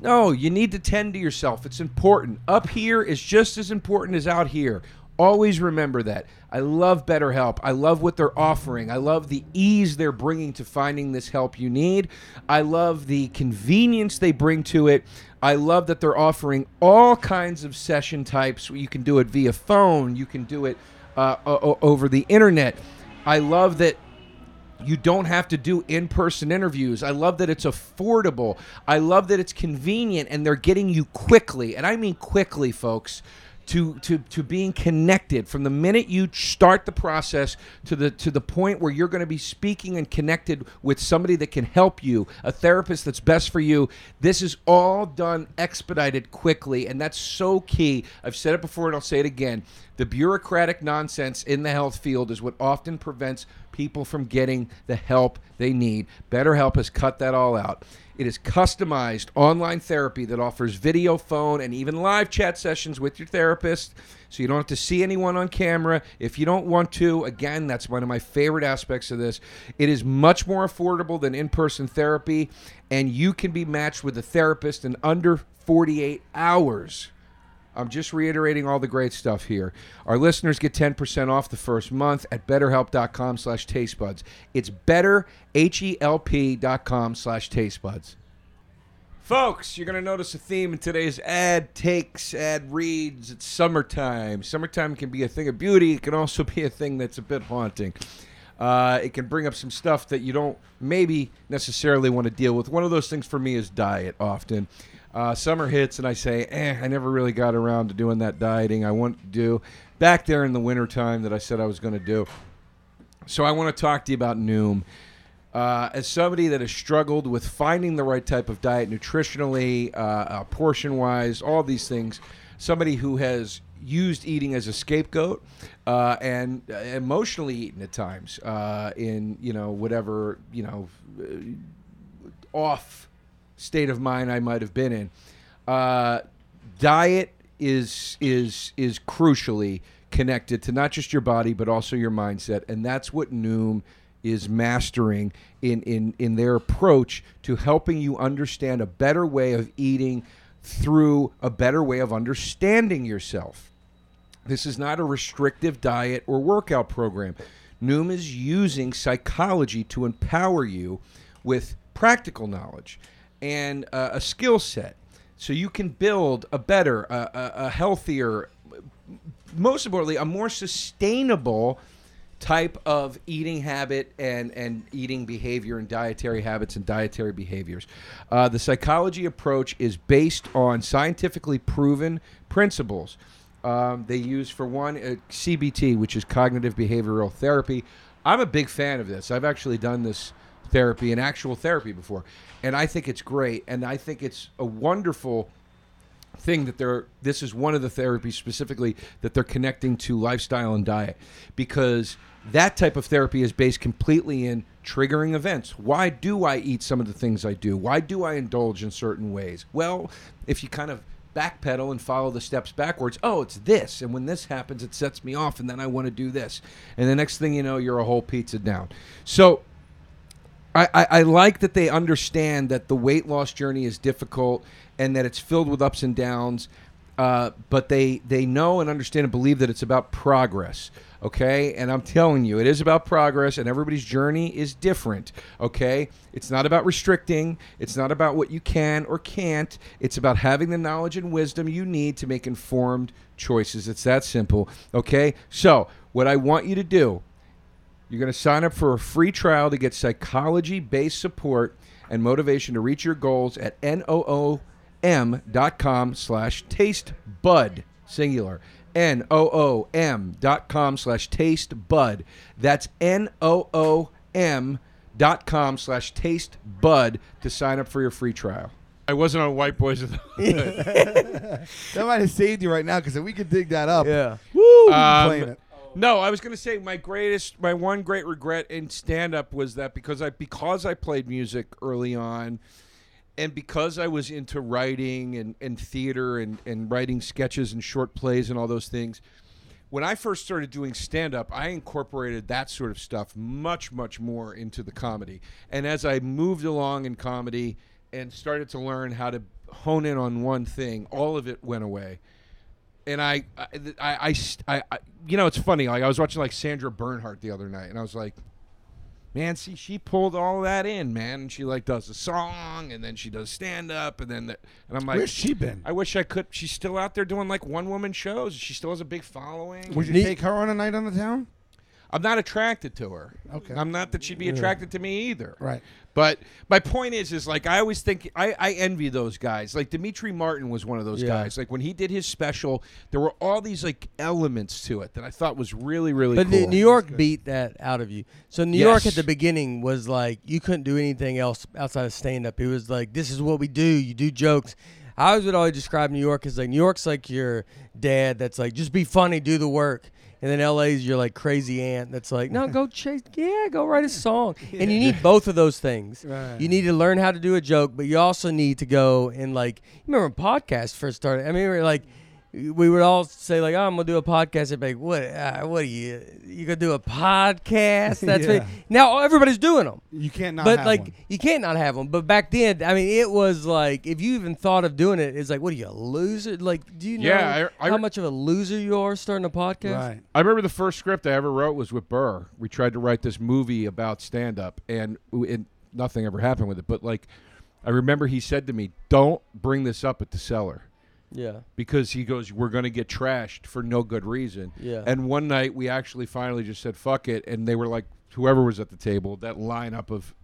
No, you need to tend to yourself. It's important. Up here is just as important as out here. Always remember that. I love BetterHelp. I love what they're offering. I love the ease they're bringing to finding this help you need. I love the convenience they bring to it. I love that they're offering all kinds of session types. You can do it via phone, you can do it uh, o- over the internet. I love that you don't have to do in-person interviews. I love that it's affordable. I love that it's convenient and they're getting you quickly, and I mean quickly, folks, to to to being connected from the minute you start the process to the to the point where you're going to be speaking and connected with somebody that can help you, a therapist that's best for you. This is all done expedited quickly, and that's so key. I've said it before and I'll say it again. The bureaucratic nonsense in the health field is what often prevents people from getting the help they need. BetterHelp has cut that all out. It is customized online therapy that offers video, phone, and even live chat sessions with your therapist. So you don't have to see anyone on camera. If you don't want to, again, that's one of my favorite aspects of this. It is much more affordable than in person therapy, and you can be matched with a therapist in under 48 hours. I'm just reiterating all the great stuff here. Our listeners get 10% off the first month at betterhelp.com slash tastebuds. It's better, H-E-L-P dot com slash tastebuds. Folks, you're going to notice a theme in today's ad takes, ad reads. It's summertime. Summertime can be a thing of beauty. It can also be a thing that's a bit haunting. Uh, it can bring up some stuff that you don't maybe necessarily want to deal with. One of those things for me is diet often. Uh, summer hits and I say, eh, I never really got around to doing that dieting I want to do back there in the wintertime that I said I was going to do. So I want to talk to you about Noom. Uh, as somebody that has struggled with finding the right type of diet nutritionally, uh, uh, portion wise, all these things, somebody who has used eating as a scapegoat uh, and uh, emotionally eaten at times uh, in you know whatever you know off state of mind I might have been in. Uh, diet is is is crucially connected to not just your body but also your mindset, and that's what Noom is mastering in in in their approach to helping you understand a better way of eating through a better way of understanding yourself. This is not a restrictive diet or workout program. Noom is using psychology to empower you with practical knowledge and uh, a skill set so you can build a better, a, a, a healthier, most importantly, a more sustainable type of eating habit and, and eating behavior and dietary habits and dietary behaviors. Uh, the psychology approach is based on scientifically proven principles. Um, they use, for one, uh, CBT, which is cognitive behavioral therapy. I'm a big fan of this. I've actually done this therapy and actual therapy before, and I think it's great. And I think it's a wonderful thing that they're this is one of the therapies specifically that they're connecting to lifestyle and diet because that type of therapy is based completely in triggering events. Why do i eat some of the things i do? Why do i indulge in certain ways? Well if you kind of backpedal and follow the steps backwards oh it's this and when this happens it sets me off and then i want to do this. And the next thing you know you're a whole pizza down. So I, I, like that they understand that the weight loss journey is difficult and that it's filled with ups and downs. Uh, but they they know and understand and believe that it's about progress. Okay, and I'm telling you, it is about progress, and everybody's journey is different. Okay, it's not about restricting. It's not about what you can or can't. It's about having the knowledge and wisdom you need to make informed choices. It's that simple. Okay, so what I want you to do you're going to sign up for a free trial to get psychology based support and motivation to reach your goals at noom.com slash taste bud singular n-o-o-m dot com slash taste bud that's n-o-o-m dot com slash taste bud to sign up for your free trial. I wasn't on white boys of the That might have saved you right now because if we could dig that up, Yeah. woo, we'd be Um, playing it. No, I was going to say my greatest, my one great regret in stand up was that because I because I played music early on, and because I was into writing and, and theater and, and writing sketches and short plays and all those things, when I first started doing stand up, I incorporated that sort of stuff much, much more into the comedy. And as I moved along in comedy and started to learn how to hone in on one thing, all of it went away and I, I, I, I, I- I- you know, it's funny. Like I was watching like Sandra Bernhard the other night, and I was like, man, see, she pulled all that in, man. And she like does a song, and then she does stand up, and then the, and I'm like, Where's she been? I wish I could. She's still out there doing like one woman shows. She still has a big following. Would you Ne- take her on a night on the town? I'm not attracted to her. Okay. I'm not that she'd be attracted to me either. Right. But my point is, is like I always think I, I envy those guys. Like Demetri Martin was one of those Yeah. guys. Like when he did his special, there were all these like elements to it that I thought was really, really But cool. New- New York beat that out of you. So New York Yes. at the beginning was like you couldn't do anything else outside of stand up. It was like this is what we do. You do jokes. I always would always describe New York as like New York's like your dad that's like just be funny, do the work. And then LA's your like crazy aunt that's like, no, go chase, yeah, go write a song. And you need both of those things. Right. You need to learn how to do a joke, but you also need to go and like, you remember when podcasts first started? I mean, we were like, we would all say like, oh, I'm gonna do a podcast. And be like, what? Uh, what are you? You gonna do a podcast? That's Yeah. what, now everybody's doing them. You can't not but have like one. you can't not have them. But back then, I mean, it was like if you even thought of doing it, it's like, what are you a loser? Like, do you know Yeah, I- I- how much of a loser you are starting a podcast? Right. I remember the first script I ever wrote was with Burr. We tried to write this movie about stand up, and it, nothing ever happened with it. But like, I remember he said to me, "Don't bring this up at the cellar." Yeah. because he goes, "We're going to get trashed for no good reason." Yeah. And one night we actually finally just said, "Fuck it," and they were like, whoever was at the table, that lineup of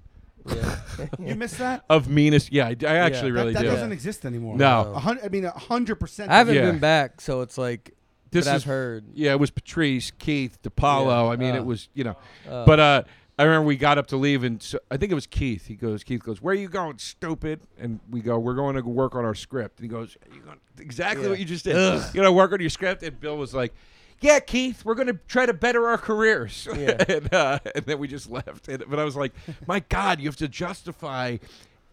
Yeah. You missed that? of meanest. Yeah, I, I actually that really that do. doesn't exist anymore. No. A hun- I mean, a hundred percent. I haven't Yeah. been back, so it's like This but is I've heard. Yeah, it was Patrice, Keith, DiPaolo. Yeah. I mean, Uh. it was you know, Uh, but uh, I remember we got up to leave, and so, I think it was Keith. He goes, Keith goes, "Where are you going, stupid?" And we go, "We're going to work on our script." And he goes, "You going exactly Yeah. what you just did? You know, work on your script." And Bill was like. Yeah, Keith, we're going to try to better our careers. Yeah. and, uh, and then we just left. And, but I was like, my God, you have to justify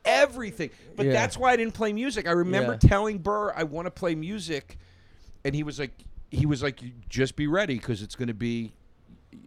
everything. But Yeah. that's why I didn't play music. I remember telling Burr I want to play music, and he was like, he was like, just be ready because it's going to be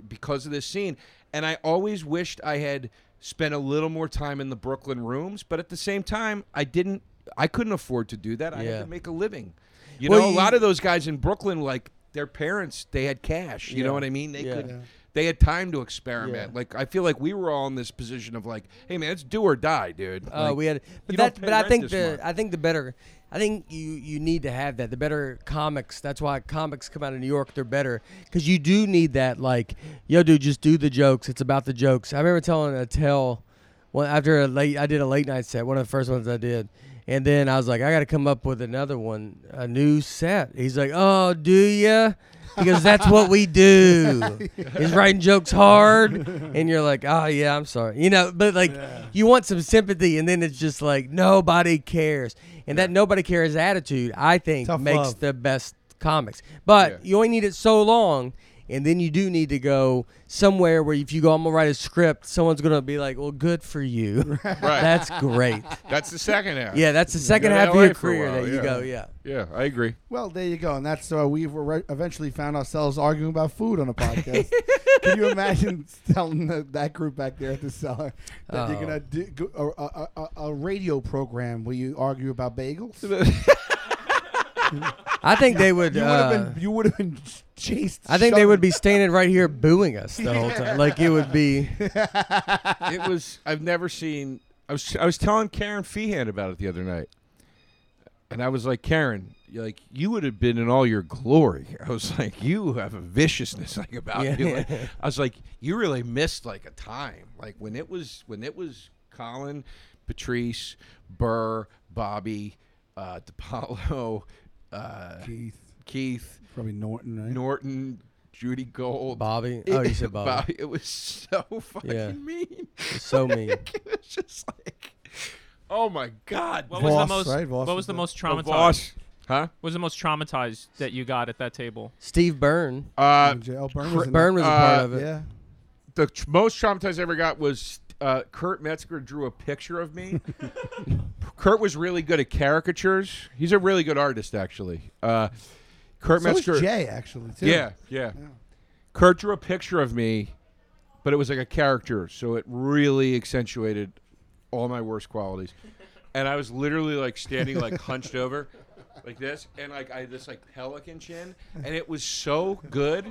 because of this scene. And I always wished I had spent a little more time in the Brooklyn rooms, but at the same time, I didn't. I couldn't afford to do that. I Yeah. had to make a living. You Well, know, a lot of those guys in Brooklyn, like their parents, they had cash. You Yeah. know what I mean? They Yeah. could. They had time to experiment. Like I feel like we were all in this position of like, hey man, it's do or die, dude. Oh, Like, we had, but that, but I think the, month. I think the better, I think you you need to have that. The better comics. That's why comics come out of New York. They're better because you do need that. Like, yo, dude, just do the jokes. It's about the jokes. I remember telling Attell, well, after a late, I did a late night set, one of the first ones I did, and then I was like, I got to come up with another one, a new set. He's like, oh, do ya? Because that's what we do. Is writing jokes hard, and you're like, oh yeah, I'm sorry, you know. But like, you want some sympathy, and then it's just like nobody cares, and that nobody cares attitude, I think, Tough makes love. the best comics. But Yeah. you only need it so long, and then you do need to go somewhere where if you go, I'm gonna write a script, someone's gonna be like, well, good for you. right. That's great. That's the second half. Yeah, that's the second half of LA your for a career while, that you yeah. go, yeah. Yeah, I agree. Well, there you go, and that's uh, we re- eventually found ourselves arguing about food on a podcast. Can you imagine telling the, that group back there at the cellar that you're Oh. gonna do go, a, a, a, a radio program where you argue about bagels? I think they would. You would uh, have been you would have been chased. I think they shoved- would be standing right here booing us the whole time. Like it would be. it was I've never seen I was I was telling Karen Feehan about it the other night. And I was like, Karen, you're like you would have been in all your glory. I was like, you have a viciousness like about Yeah. you. Like, I was like, you really missed like a time. Like when it was when it was Colin, Patrice, Burr, Bobby, uh, DiPaolo, uh, Keith, Keith, probably Norton, right? Norton, Judy Gold. Bobby. Oh, you said Bobby. It was so fucking Yeah. mean. It's so mean. it was just like, oh my god. What was the most? right? What was was the the- most Oh, traumatized? Vos. Huh? What was the most traumatized that you got at that table? Steve Byrne. Uh, J.L. Byrne was Byrne was a part uh, of it. Yeah. the tr- most traumatized I ever got was uh, Kurt Metzger drew a picture of me. Kurt was really good at caricatures. He's a really good artist, actually. Uh, Kurt So Metzger. Jay actually too. Yeah, yeah, Kurt drew a picture of me, but it was like a character, so it really accentuated all my worst qualities. And I was literally like standing like hunched over, like this, and like I had this like pelican chin, and it was so good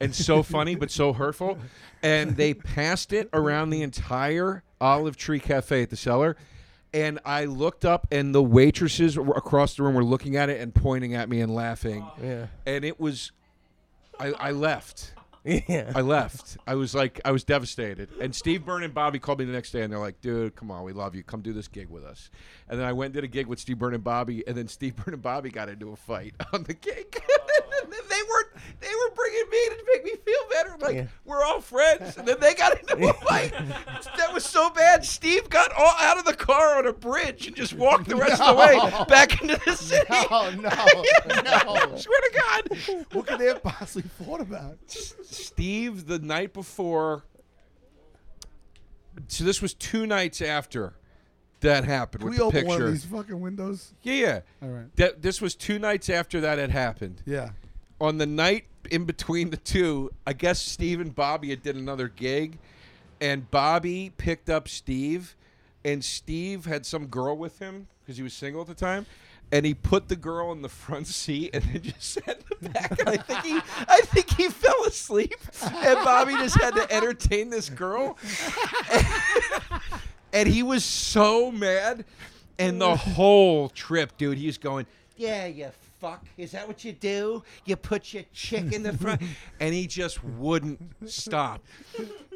and so funny, but so hurtful. And they passed it around the entire Olive Tree Cafe at the cellar. And I looked up, and the waitresses were- across the room were looking at it and pointing at me and laughing Yeah. and it was I, I left. Yeah. I left. I was like, I was devastated. And Steve Byrne and Bobby called me the next day, and they're like, "Dude, come on, we love you. Come do this gig with us." And then I went and did a gig with Steve Byrne and Bobby, and then Steve Byrne and Bobby got into a fight on the gig. they were they were bringing me to make me feel better. Like Yeah. we're all friends, and then they got into a fight. that was so bad. Steve got all out of the car on a bridge and just walked the rest of the way back into the city. Oh no, no! Swear to God. what could they have possibly thought about? Steve the night before. So this was two nights after that happened Can with we the open one of these fucking windows? Yeah, yeah. All right. That this was two nights after that had happened. Yeah. On the night in between the two, I guess Steve and Bobby had did another gig, and Bobby picked up Steve, and Steve had some girl with him because he was single at the time. And he put the girl in the front seat and then just sat in the back. And I think he, I think he fell asleep. And Bobby just had to entertain this girl. And he was so mad. And the whole trip, dude, he was going, Yeah, you fuck. Is that what you do? You put your chick in the front. and he just wouldn't stop.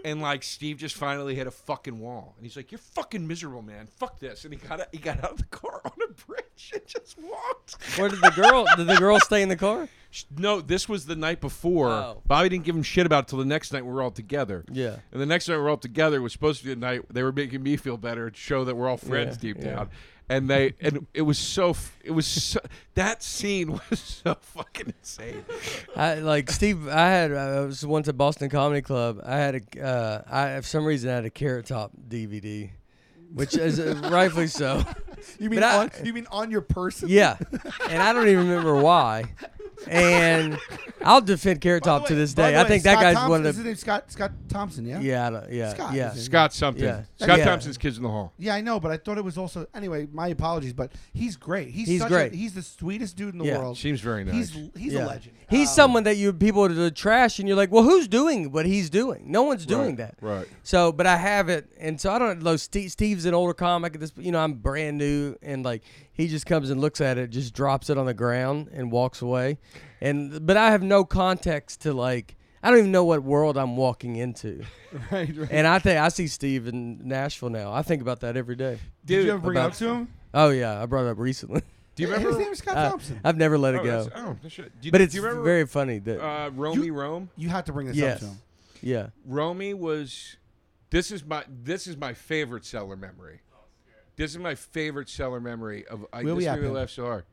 And like Steve just finally hit a fucking wall. And he's like, You're fucking miserable, man. Fuck this. And he got out, he got out of the car on a bridge and just walked. Where did the girl? Did the girl stay in the car? No, this was the night before. Oh. Bobby didn't give him shit about it till the next night we were all together. Yeah. And the next night we were all together was supposed to be the night they were making me feel better to show that we're all friends Yeah, deep yeah. down. And they and it was so it was so, that scene was so fucking insane. I like Steve. I had I was once at Boston Comedy Club. I had a uh, I for some reason I had a Carrot Top DVD, which is uh, rightfully so. You mean But I- on, you mean on your person? Yeah, and I don't even remember why. And I'll defend Carrot Top to this day. the I way, think that guy's Thompson, one is of his the. name Scott Scott Thompson? Yeah. Yeah, I don't- yeah, Scott, yeah. is it? Scott something. Yeah. Scott Yeah. Thompson's Kids in the Hall. Yeah, I know, but I thought it was also anyway. My apologies, but he's great. He's, He's such great. A, he's the sweetest dude in the Yeah. world. Seems very nice. He's he's yeah. a legend. He's Um, someone that you people to trash, and you're like, well, who's doing what he's doing? No one's doing that. Right. So, but I have it, and so I don't know. Steve, Steve's an older comic. At this, you know, I'm brand new, and like he just comes and looks at it, just drops it on the ground, and walks away. And but I have no context to like. I don't even know what world I'm walking into. right, right. And I think I see Steve in Nashville now. I think about that every day. Did you ever bring it about- up to him? Oh yeah, I brought it up recently. Do you remember? His name is Scott Uh, Thompson. I've never let oh, it go, that's- oh, no shit. Do you, but do it's you remember, very funny that uh, Romy Rome. You had to bring this yes, up to him. yeah. Romy was. This is my this is my favorite cellar memory. This is my favorite cellar memory of. I Where this we at, made me Ben? laugh so hard.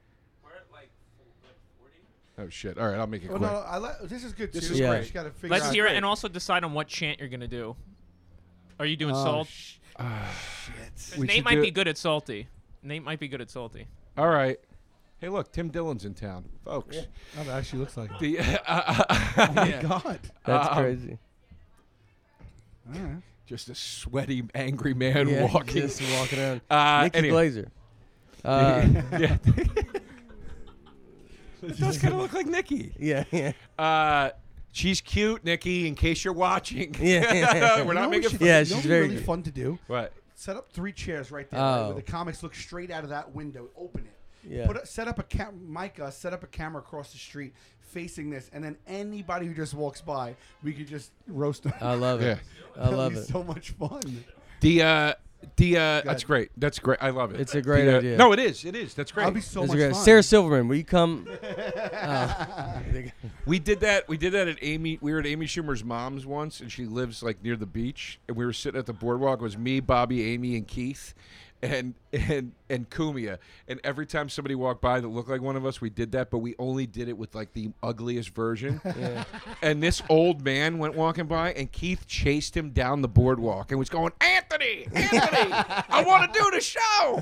Oh shit! All right, I'll make it Well, quick. no, I le- this is good This too. is Yeah. great. Just gotta figure Let's out. hear it and also decide on what chant you're gonna do. Are you doing Oh, salt? sh- Ah, 'Cause We Nate should might do be it- good at salty. Nate might be good at salty. All right. Hey, look, Tim Dillon's in town, folks. Oh, that actually looks like. it. The Oh my god. That's Um, crazy. All right. Just a sweaty, angry man yeah, walking. just walking around. Uh, Nikki anyway. Glazer. Uh, yeah. it does kind of look like Nikki. yeah, yeah. Uh, she's cute, Nikki. In case you're watching, Yeah. we're not making. fun. Yeah, you she's what'd very really good. fun to do. What? Set up three chairs right there, right, Oh. where the comics look straight out of that window. Open it. Yeah. Put a, set up a cam- Micah, set up a camera across the street facing this, and then anybody who just walks by, we could just roast them. I love it. Yeah. I love be it. So much fun. The uh, the uh, that's great. That's great. I love it. It's a great The, uh, idea. No, it is. It is. That's great. I'll be so That's much great. fun. Sarah Silverman, will you come? Oh. We did that. We did that at Amy. We were at Amy Schumer's mom's once, and she lives like near the beach. And we were sitting at the boardwalk. It was me, Bobby, Amy, and Keith, and and and Kumia. And every time somebody walked by that looked like one of us, we did that. But we only did it with like the ugliest version. yeah. And this old man went walking by, and Keith chased him down the boardwalk and was going, "Anthony, Anthony, I want to do the show.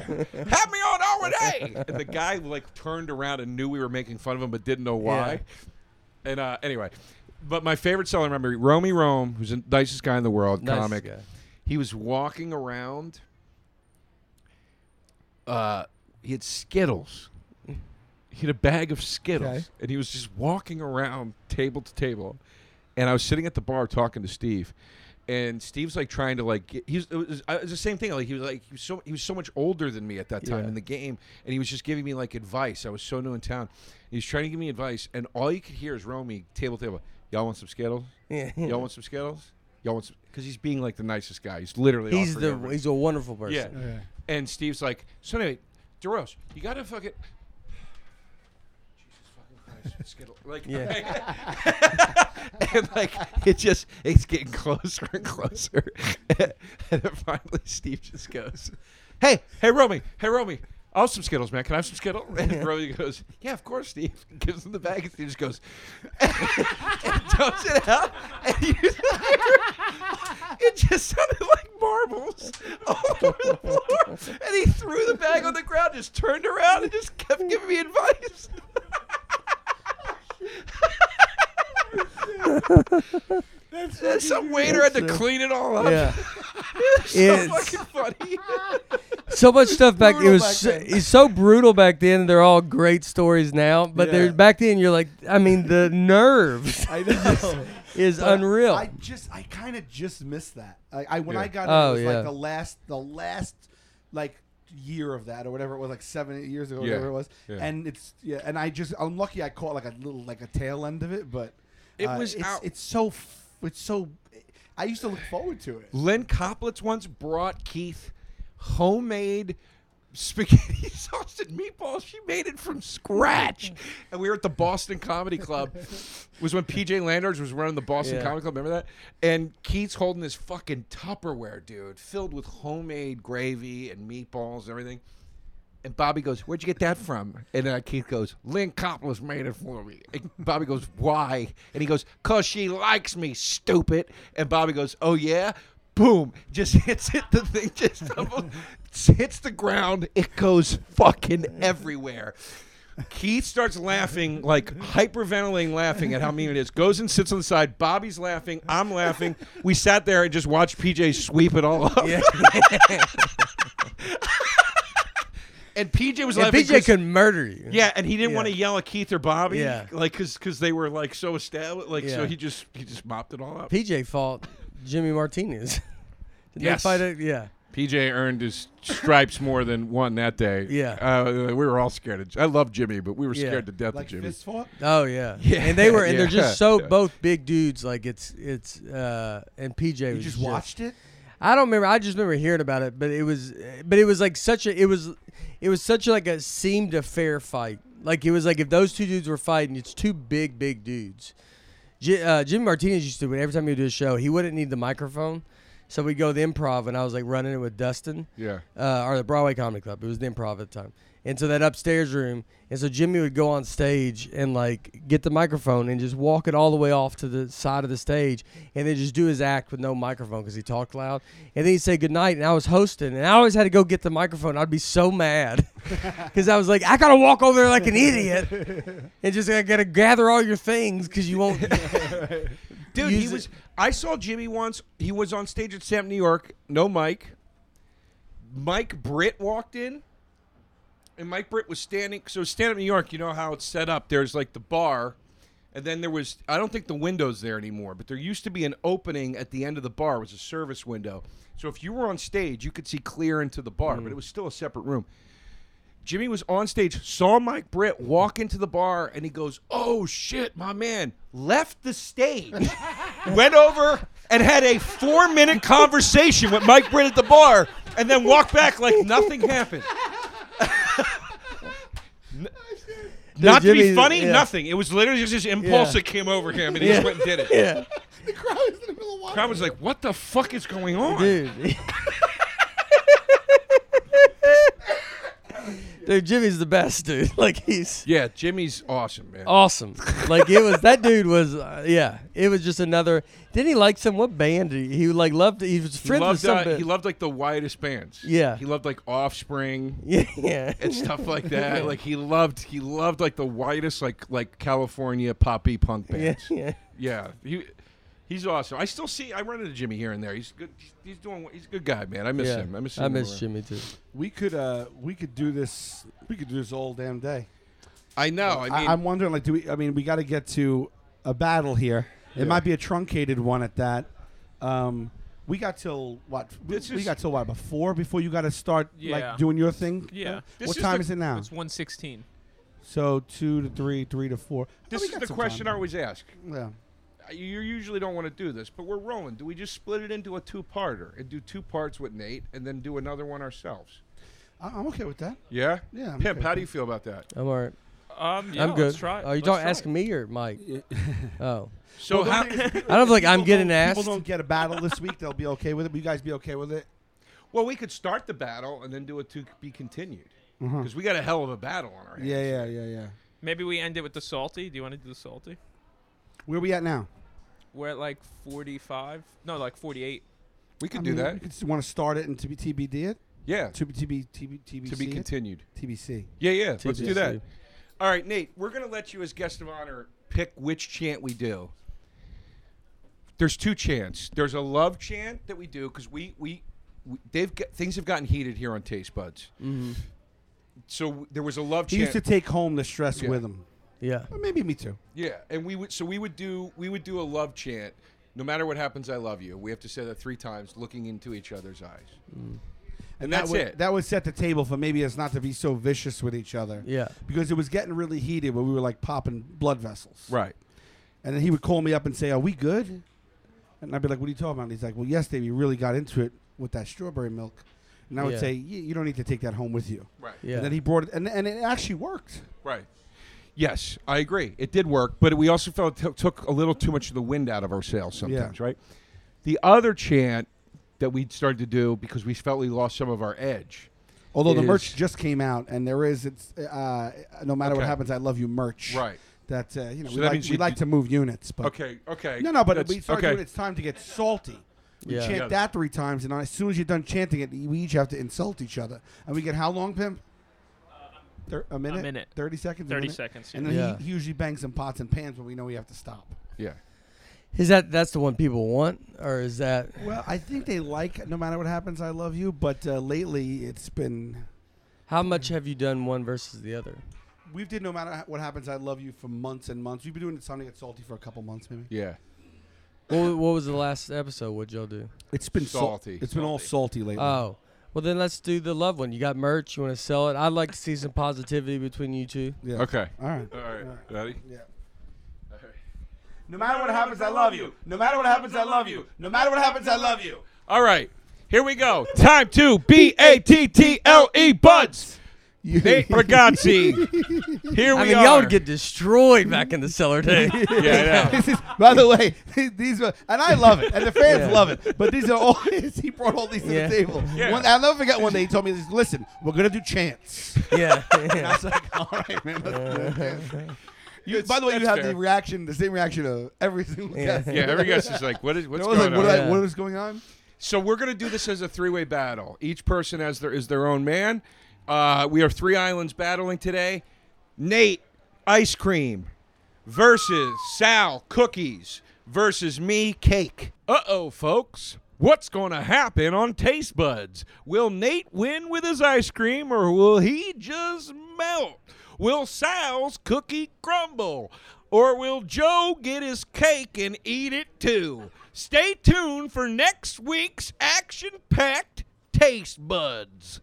Have me on our day." And the guy like turned around and knew we were making fun of him, but didn't know why. And uh, anyway, but my favorite cellar memory, Romy Rome, who's the nicest guy in the world, Nice comic. guy. He was walking around. Uh, he had Skittles. He had a bag of Skittles, Okay. and he was just walking around table to table. And I was sitting at the bar talking to Steve, and Steve's like trying to like get, he was, it was, uh, it was the same thing. Like he was like he was so he was so much older than me at that time Yeah. in the game, and he was just giving me like advice. I was so new in town. He was trying to give me advice, and all you could hear is Romy table to table. Y'all want some Skittles? Yeah. Y'all want some Skittles? Y'all want some? Because he's being like the nicest guy. He's literally He's offering the everything. he's a wonderful person. yeah. Okay. And Steve's like, so anyway, DeRose, you gotta fucking. Jesus fucking Christ, Skittle. Like, and like it just it's getting closer and closer, and then finally Steve just goes, "Hey, hey, Romy, hey, Romy." I'll some Skittles, man. Can I have some Skittles? And Romy goes, Yeah, of course, Steve. Gives him the bag, and Steve just goes, and dumps it out. And you it just sounded like marbles all over the floor. And he threw the bag on the ground, just turned around, and just kept giving me advice. And some waiter had to That's, clean it all up. Yeah. It's so It's- fucking funny. so much stuff back. It was back so, it's so brutal back then. They're all great stories now, but Yeah. they're back then. You're like, I mean, the nerves I know. is But unreal. I just, I kind of just missed that. I, I when Yeah. I got Oh, it, it was yeah. like the last, the last, like year of that or whatever it was, like seven, eight years ago, Yeah. whatever it was. Yeah. And it's yeah, and I just, I'm lucky I caught like a little, like a tail end of it, but It uh, was it's, out- It's so, f- it's so. I used to look forward to it. Lynn Koplitz once brought Keith homemade spaghetti sauce and meatballs. She made it from scratch. And we were at the Boston Comedy Club. It was when PJ Landers was running the Boston Yeah. Comedy Club. Remember that? And Keith's holding this fucking Tupperware, dude, filled with homemade gravy and meatballs and everything. And Bobby goes, "Where'd you get that from?" And uh, Keith goes, "Lynn Koplitz made it for me." And Bobby goes, "Why?" And he goes, "Cause she likes me, stupid." And Bobby goes, "Oh yeah." Boom! Just hits it. The thing just hits the ground. It goes fucking everywhere. Keith starts laughing, like hyperventilating, laughing at how mean it is. Goes and sits on the side. Bobby's laughing. I'm laughing. We sat there and just watched PJ sweep it all up. and PJ was And laughing. PJ 'cause- could murder you. yeah, and he didn't Yeah. want to yell at Keith or Bobby, Yeah. like because because they were like so established, like so he just he just mopped it all up. PJ fought Jimmy Martinez. Did Yes. they fight it? Yeah. PJ earned his stripes more than one that day. Yeah. uh, we were all scared. Of, I love Jimmy, but we were Yeah. scared to death Like of Jimmy. fist. Oh yeah. Yeah, And they were and they're just so yeah. both big dudes. Like it's it's uh and PJ You was just watched it. I don't remember. I just remember hearing about it, but it was, but it was like such a, it was, it was such like a seemed a fair fight. Like it was like if those two dudes were fighting, it's two big, big dudes. J- uh, Jimmy Martinez used to, every time he would do a show, he wouldn't need the microphone, so we'd go to the Improv, and I was like running it with Dustin, Yeah, uh, or the Broadway Comedy Club. It was the Improv at the time, so that upstairs room, and so Jimmy would go on stage and like get the microphone and just walk it all the way off to the side of the stage, and then just do his act with no microphone because he talked loud, and then he'd say goodnight, and I was hosting, and I always had to go get the microphone. I'd be so mad because I was like, I gotta walk over there like an idiot, and just I gotta gather all your things because you won't. dude, he it- was. I saw Jimmy once. He was on stage at Sam New York. No mic. Mike Britt walked in, and Mike Britt was standing. So stand up New York, you know how it's set up. There's like the bar, and then there was. I don't think the window's there anymore, but there used to be an opening at the end of the bar. It was a service window. So if you were on stage, you could see clear into the bar, but it hmm. was still a separate room. Jimmy was on stage, saw Mike Britt walk into the bar, and he goes, "Oh shit, my man!" Left the stage, went over and had a four-minute conversation with Mike Britt at the bar, and then walked back like nothing happened. N- Not to be funny, yeah. nothing. It was literally just this impulse Yeah. that came over him, and he just went and did it. yeah, The crowd was in the middle of watching. Crowd was like, "What the fuck is going on?" dude. Dude, Jimmy's the best, dude. Like he's Yeah, Jimmy's awesome, man. awesome. Like it was that dude was uh, yeah. It was just another. Didn't he like some what band? He, he like loved. He was he friends with loved, some. uh, he loved like the widest bands. Yeah. he loved like Offspring. yeah, yeah. and stuff like that. Like he loved, he loved like the whitest, like like California poppy punk yeah, bands. yeah. Yeah, he he's awesome. I still see. I run into Jimmy here and there. He's good. He's, he's doing. He's a good guy, man. I miss yeah. him. I miss. him. I miss around. Jimmy too. We could uh we could do this we could do this all damn day. I know. I mean, I, am wondering like do we I mean we got to get to a battle here. Yeah. It might be a truncated one at that. Um we got till what? We, This we is- got till what? About four before you got to start Yeah. like doing your thing. Yeah. Uh, This what is time the- is it now? It's 116. So two to three, three to four. this Oh, is the some question I always ask. Yeah. You usually don't want to do this, but we're rolling. Do we just split it into a two-parter and do two parts with Nate, and then do another one ourselves? I- I'm okay with that. Yeah. Yeah. I'm Pimp, okay how with do you feel about that? I'm alright. Um, yeah, I'm good. Let's try. it. Are you Let's talking asking me or Mike? Oh, So Well, the how? thing is, I don't feel like I'm people getting don't- asked. People don't get a battle this week. They'll be okay with it. Will you guys be okay with it? Well, we could start the battle and then do it to be continued because we got a hell of a battle on our hands. Yeah, yeah, yeah, yeah. Maybe we end it with the salty. Do you want to do the salty? Where are we at now? We're at like 45. No, like 48. We could I do mean, that. You just want to start it and to be TBD it. Yeah. To be TB TB TBC To be it? continued. TBC. Yeah, yeah. Let's do that. All right, Nate. We're gonna let you, as guest of honor, pick which chant we do. There's two chants. There's a love chant that we do because we, we we they've got, things have gotten heated here on Taste Buds. Mhm. So w- there was a love chant. He chant. used to take home the stress Yeah. with him. Yeah. Or maybe me too. yeah, and we would so we would do we would do a love chant. No matter what happens, I love you. We have to say that three times, looking into each other's eyes. Mm. And that that's would, it. That would set the table for maybe us not to be so vicious with each other. Yeah. Because it was getting really heated where we were like popping blood vessels. right. And then he would call me up and say, Are we good? And I'd be like, What are you talking about? And he's like, Well, yesterday we really got into it with that strawberry milk. and I would Yeah. say you, you don't need to take that home with you. Right. Yeah. And then he brought it, and and it actually worked. Right. Yes, I agree. It did work, but we also felt it t- took a little too much of the wind out of our sails sometimes, right? The other chant that we started to do because we felt we lost some of our edge. Although the merch just came out, and there is it's uh, no matter what happens, I love you merch. Right. That uh, you know So we like, we like to move units, but Okay. Okay. no, no, but we started okay. doing it's time to get salty. We Yeah. chant Yeah. that three times, and as soon as you're done chanting it, we each have to insult each other, and we get how long, Pimp? Thir- a minute. minute. Thirty seconds. a 30 minute? seconds. And yeah. then Yeah. he, he usually bangs some pots and pans when we know we have to stop. Yeah. Is that that's the one people want, or is that? Well, I think they like no matter what happens, I love you. But uh, lately, it's been How much have you done one versus the other? we've did no matter what happens, I love you for months and months. We've been doing it time to get salty for a couple months, maybe. Yeah. What, wa- what was the last episode? What'd y'all do? It's been sal- Salty. It's been all salty lately. Oh, well then let's do the love one. You got merch. You want to sell it? I'd like to see some positivity between you two. yeah. Okay. All right. All right. All right. Ready? Yeah. All right. No matter what happens, I love you. No matter what happens, I love you. No matter what happens, I love you. All right. Here we go. Time to B A T T L E buds. Nate Bargatze. Here we I mean, are. y'all would get destroyed back in the cellar day. yeah, I know. This is, by the way, these are, and I love it, and the fans Yeah. love it. But these are all he brought all these to Yeah. the table. Yeah. One, I'll never forget one day he told me, this, "Listen, we're gonna do chants." yeah. And I was like, "All right, man." let's do it." You, by the way, you that's have fair. the reaction, the same reaction of every single Yeah. guest. Yeah, every guest is like, what is what's I was going like, what, on? did I- Yeah. what is going on? So we're gonna do this as a three-way battle. Each person has their is their own man. Uh, we are three islands battling today. Nate ice cream versus Sal cookies versus me cake. Uh oh, folks. What's going to happen on Taste Buds? Will Nate win with his ice cream or will he just melt? Will Sal's cookie crumble? Or will Joe get his cake and eat it too? Stay tuned for next week's action packed Taste Buds.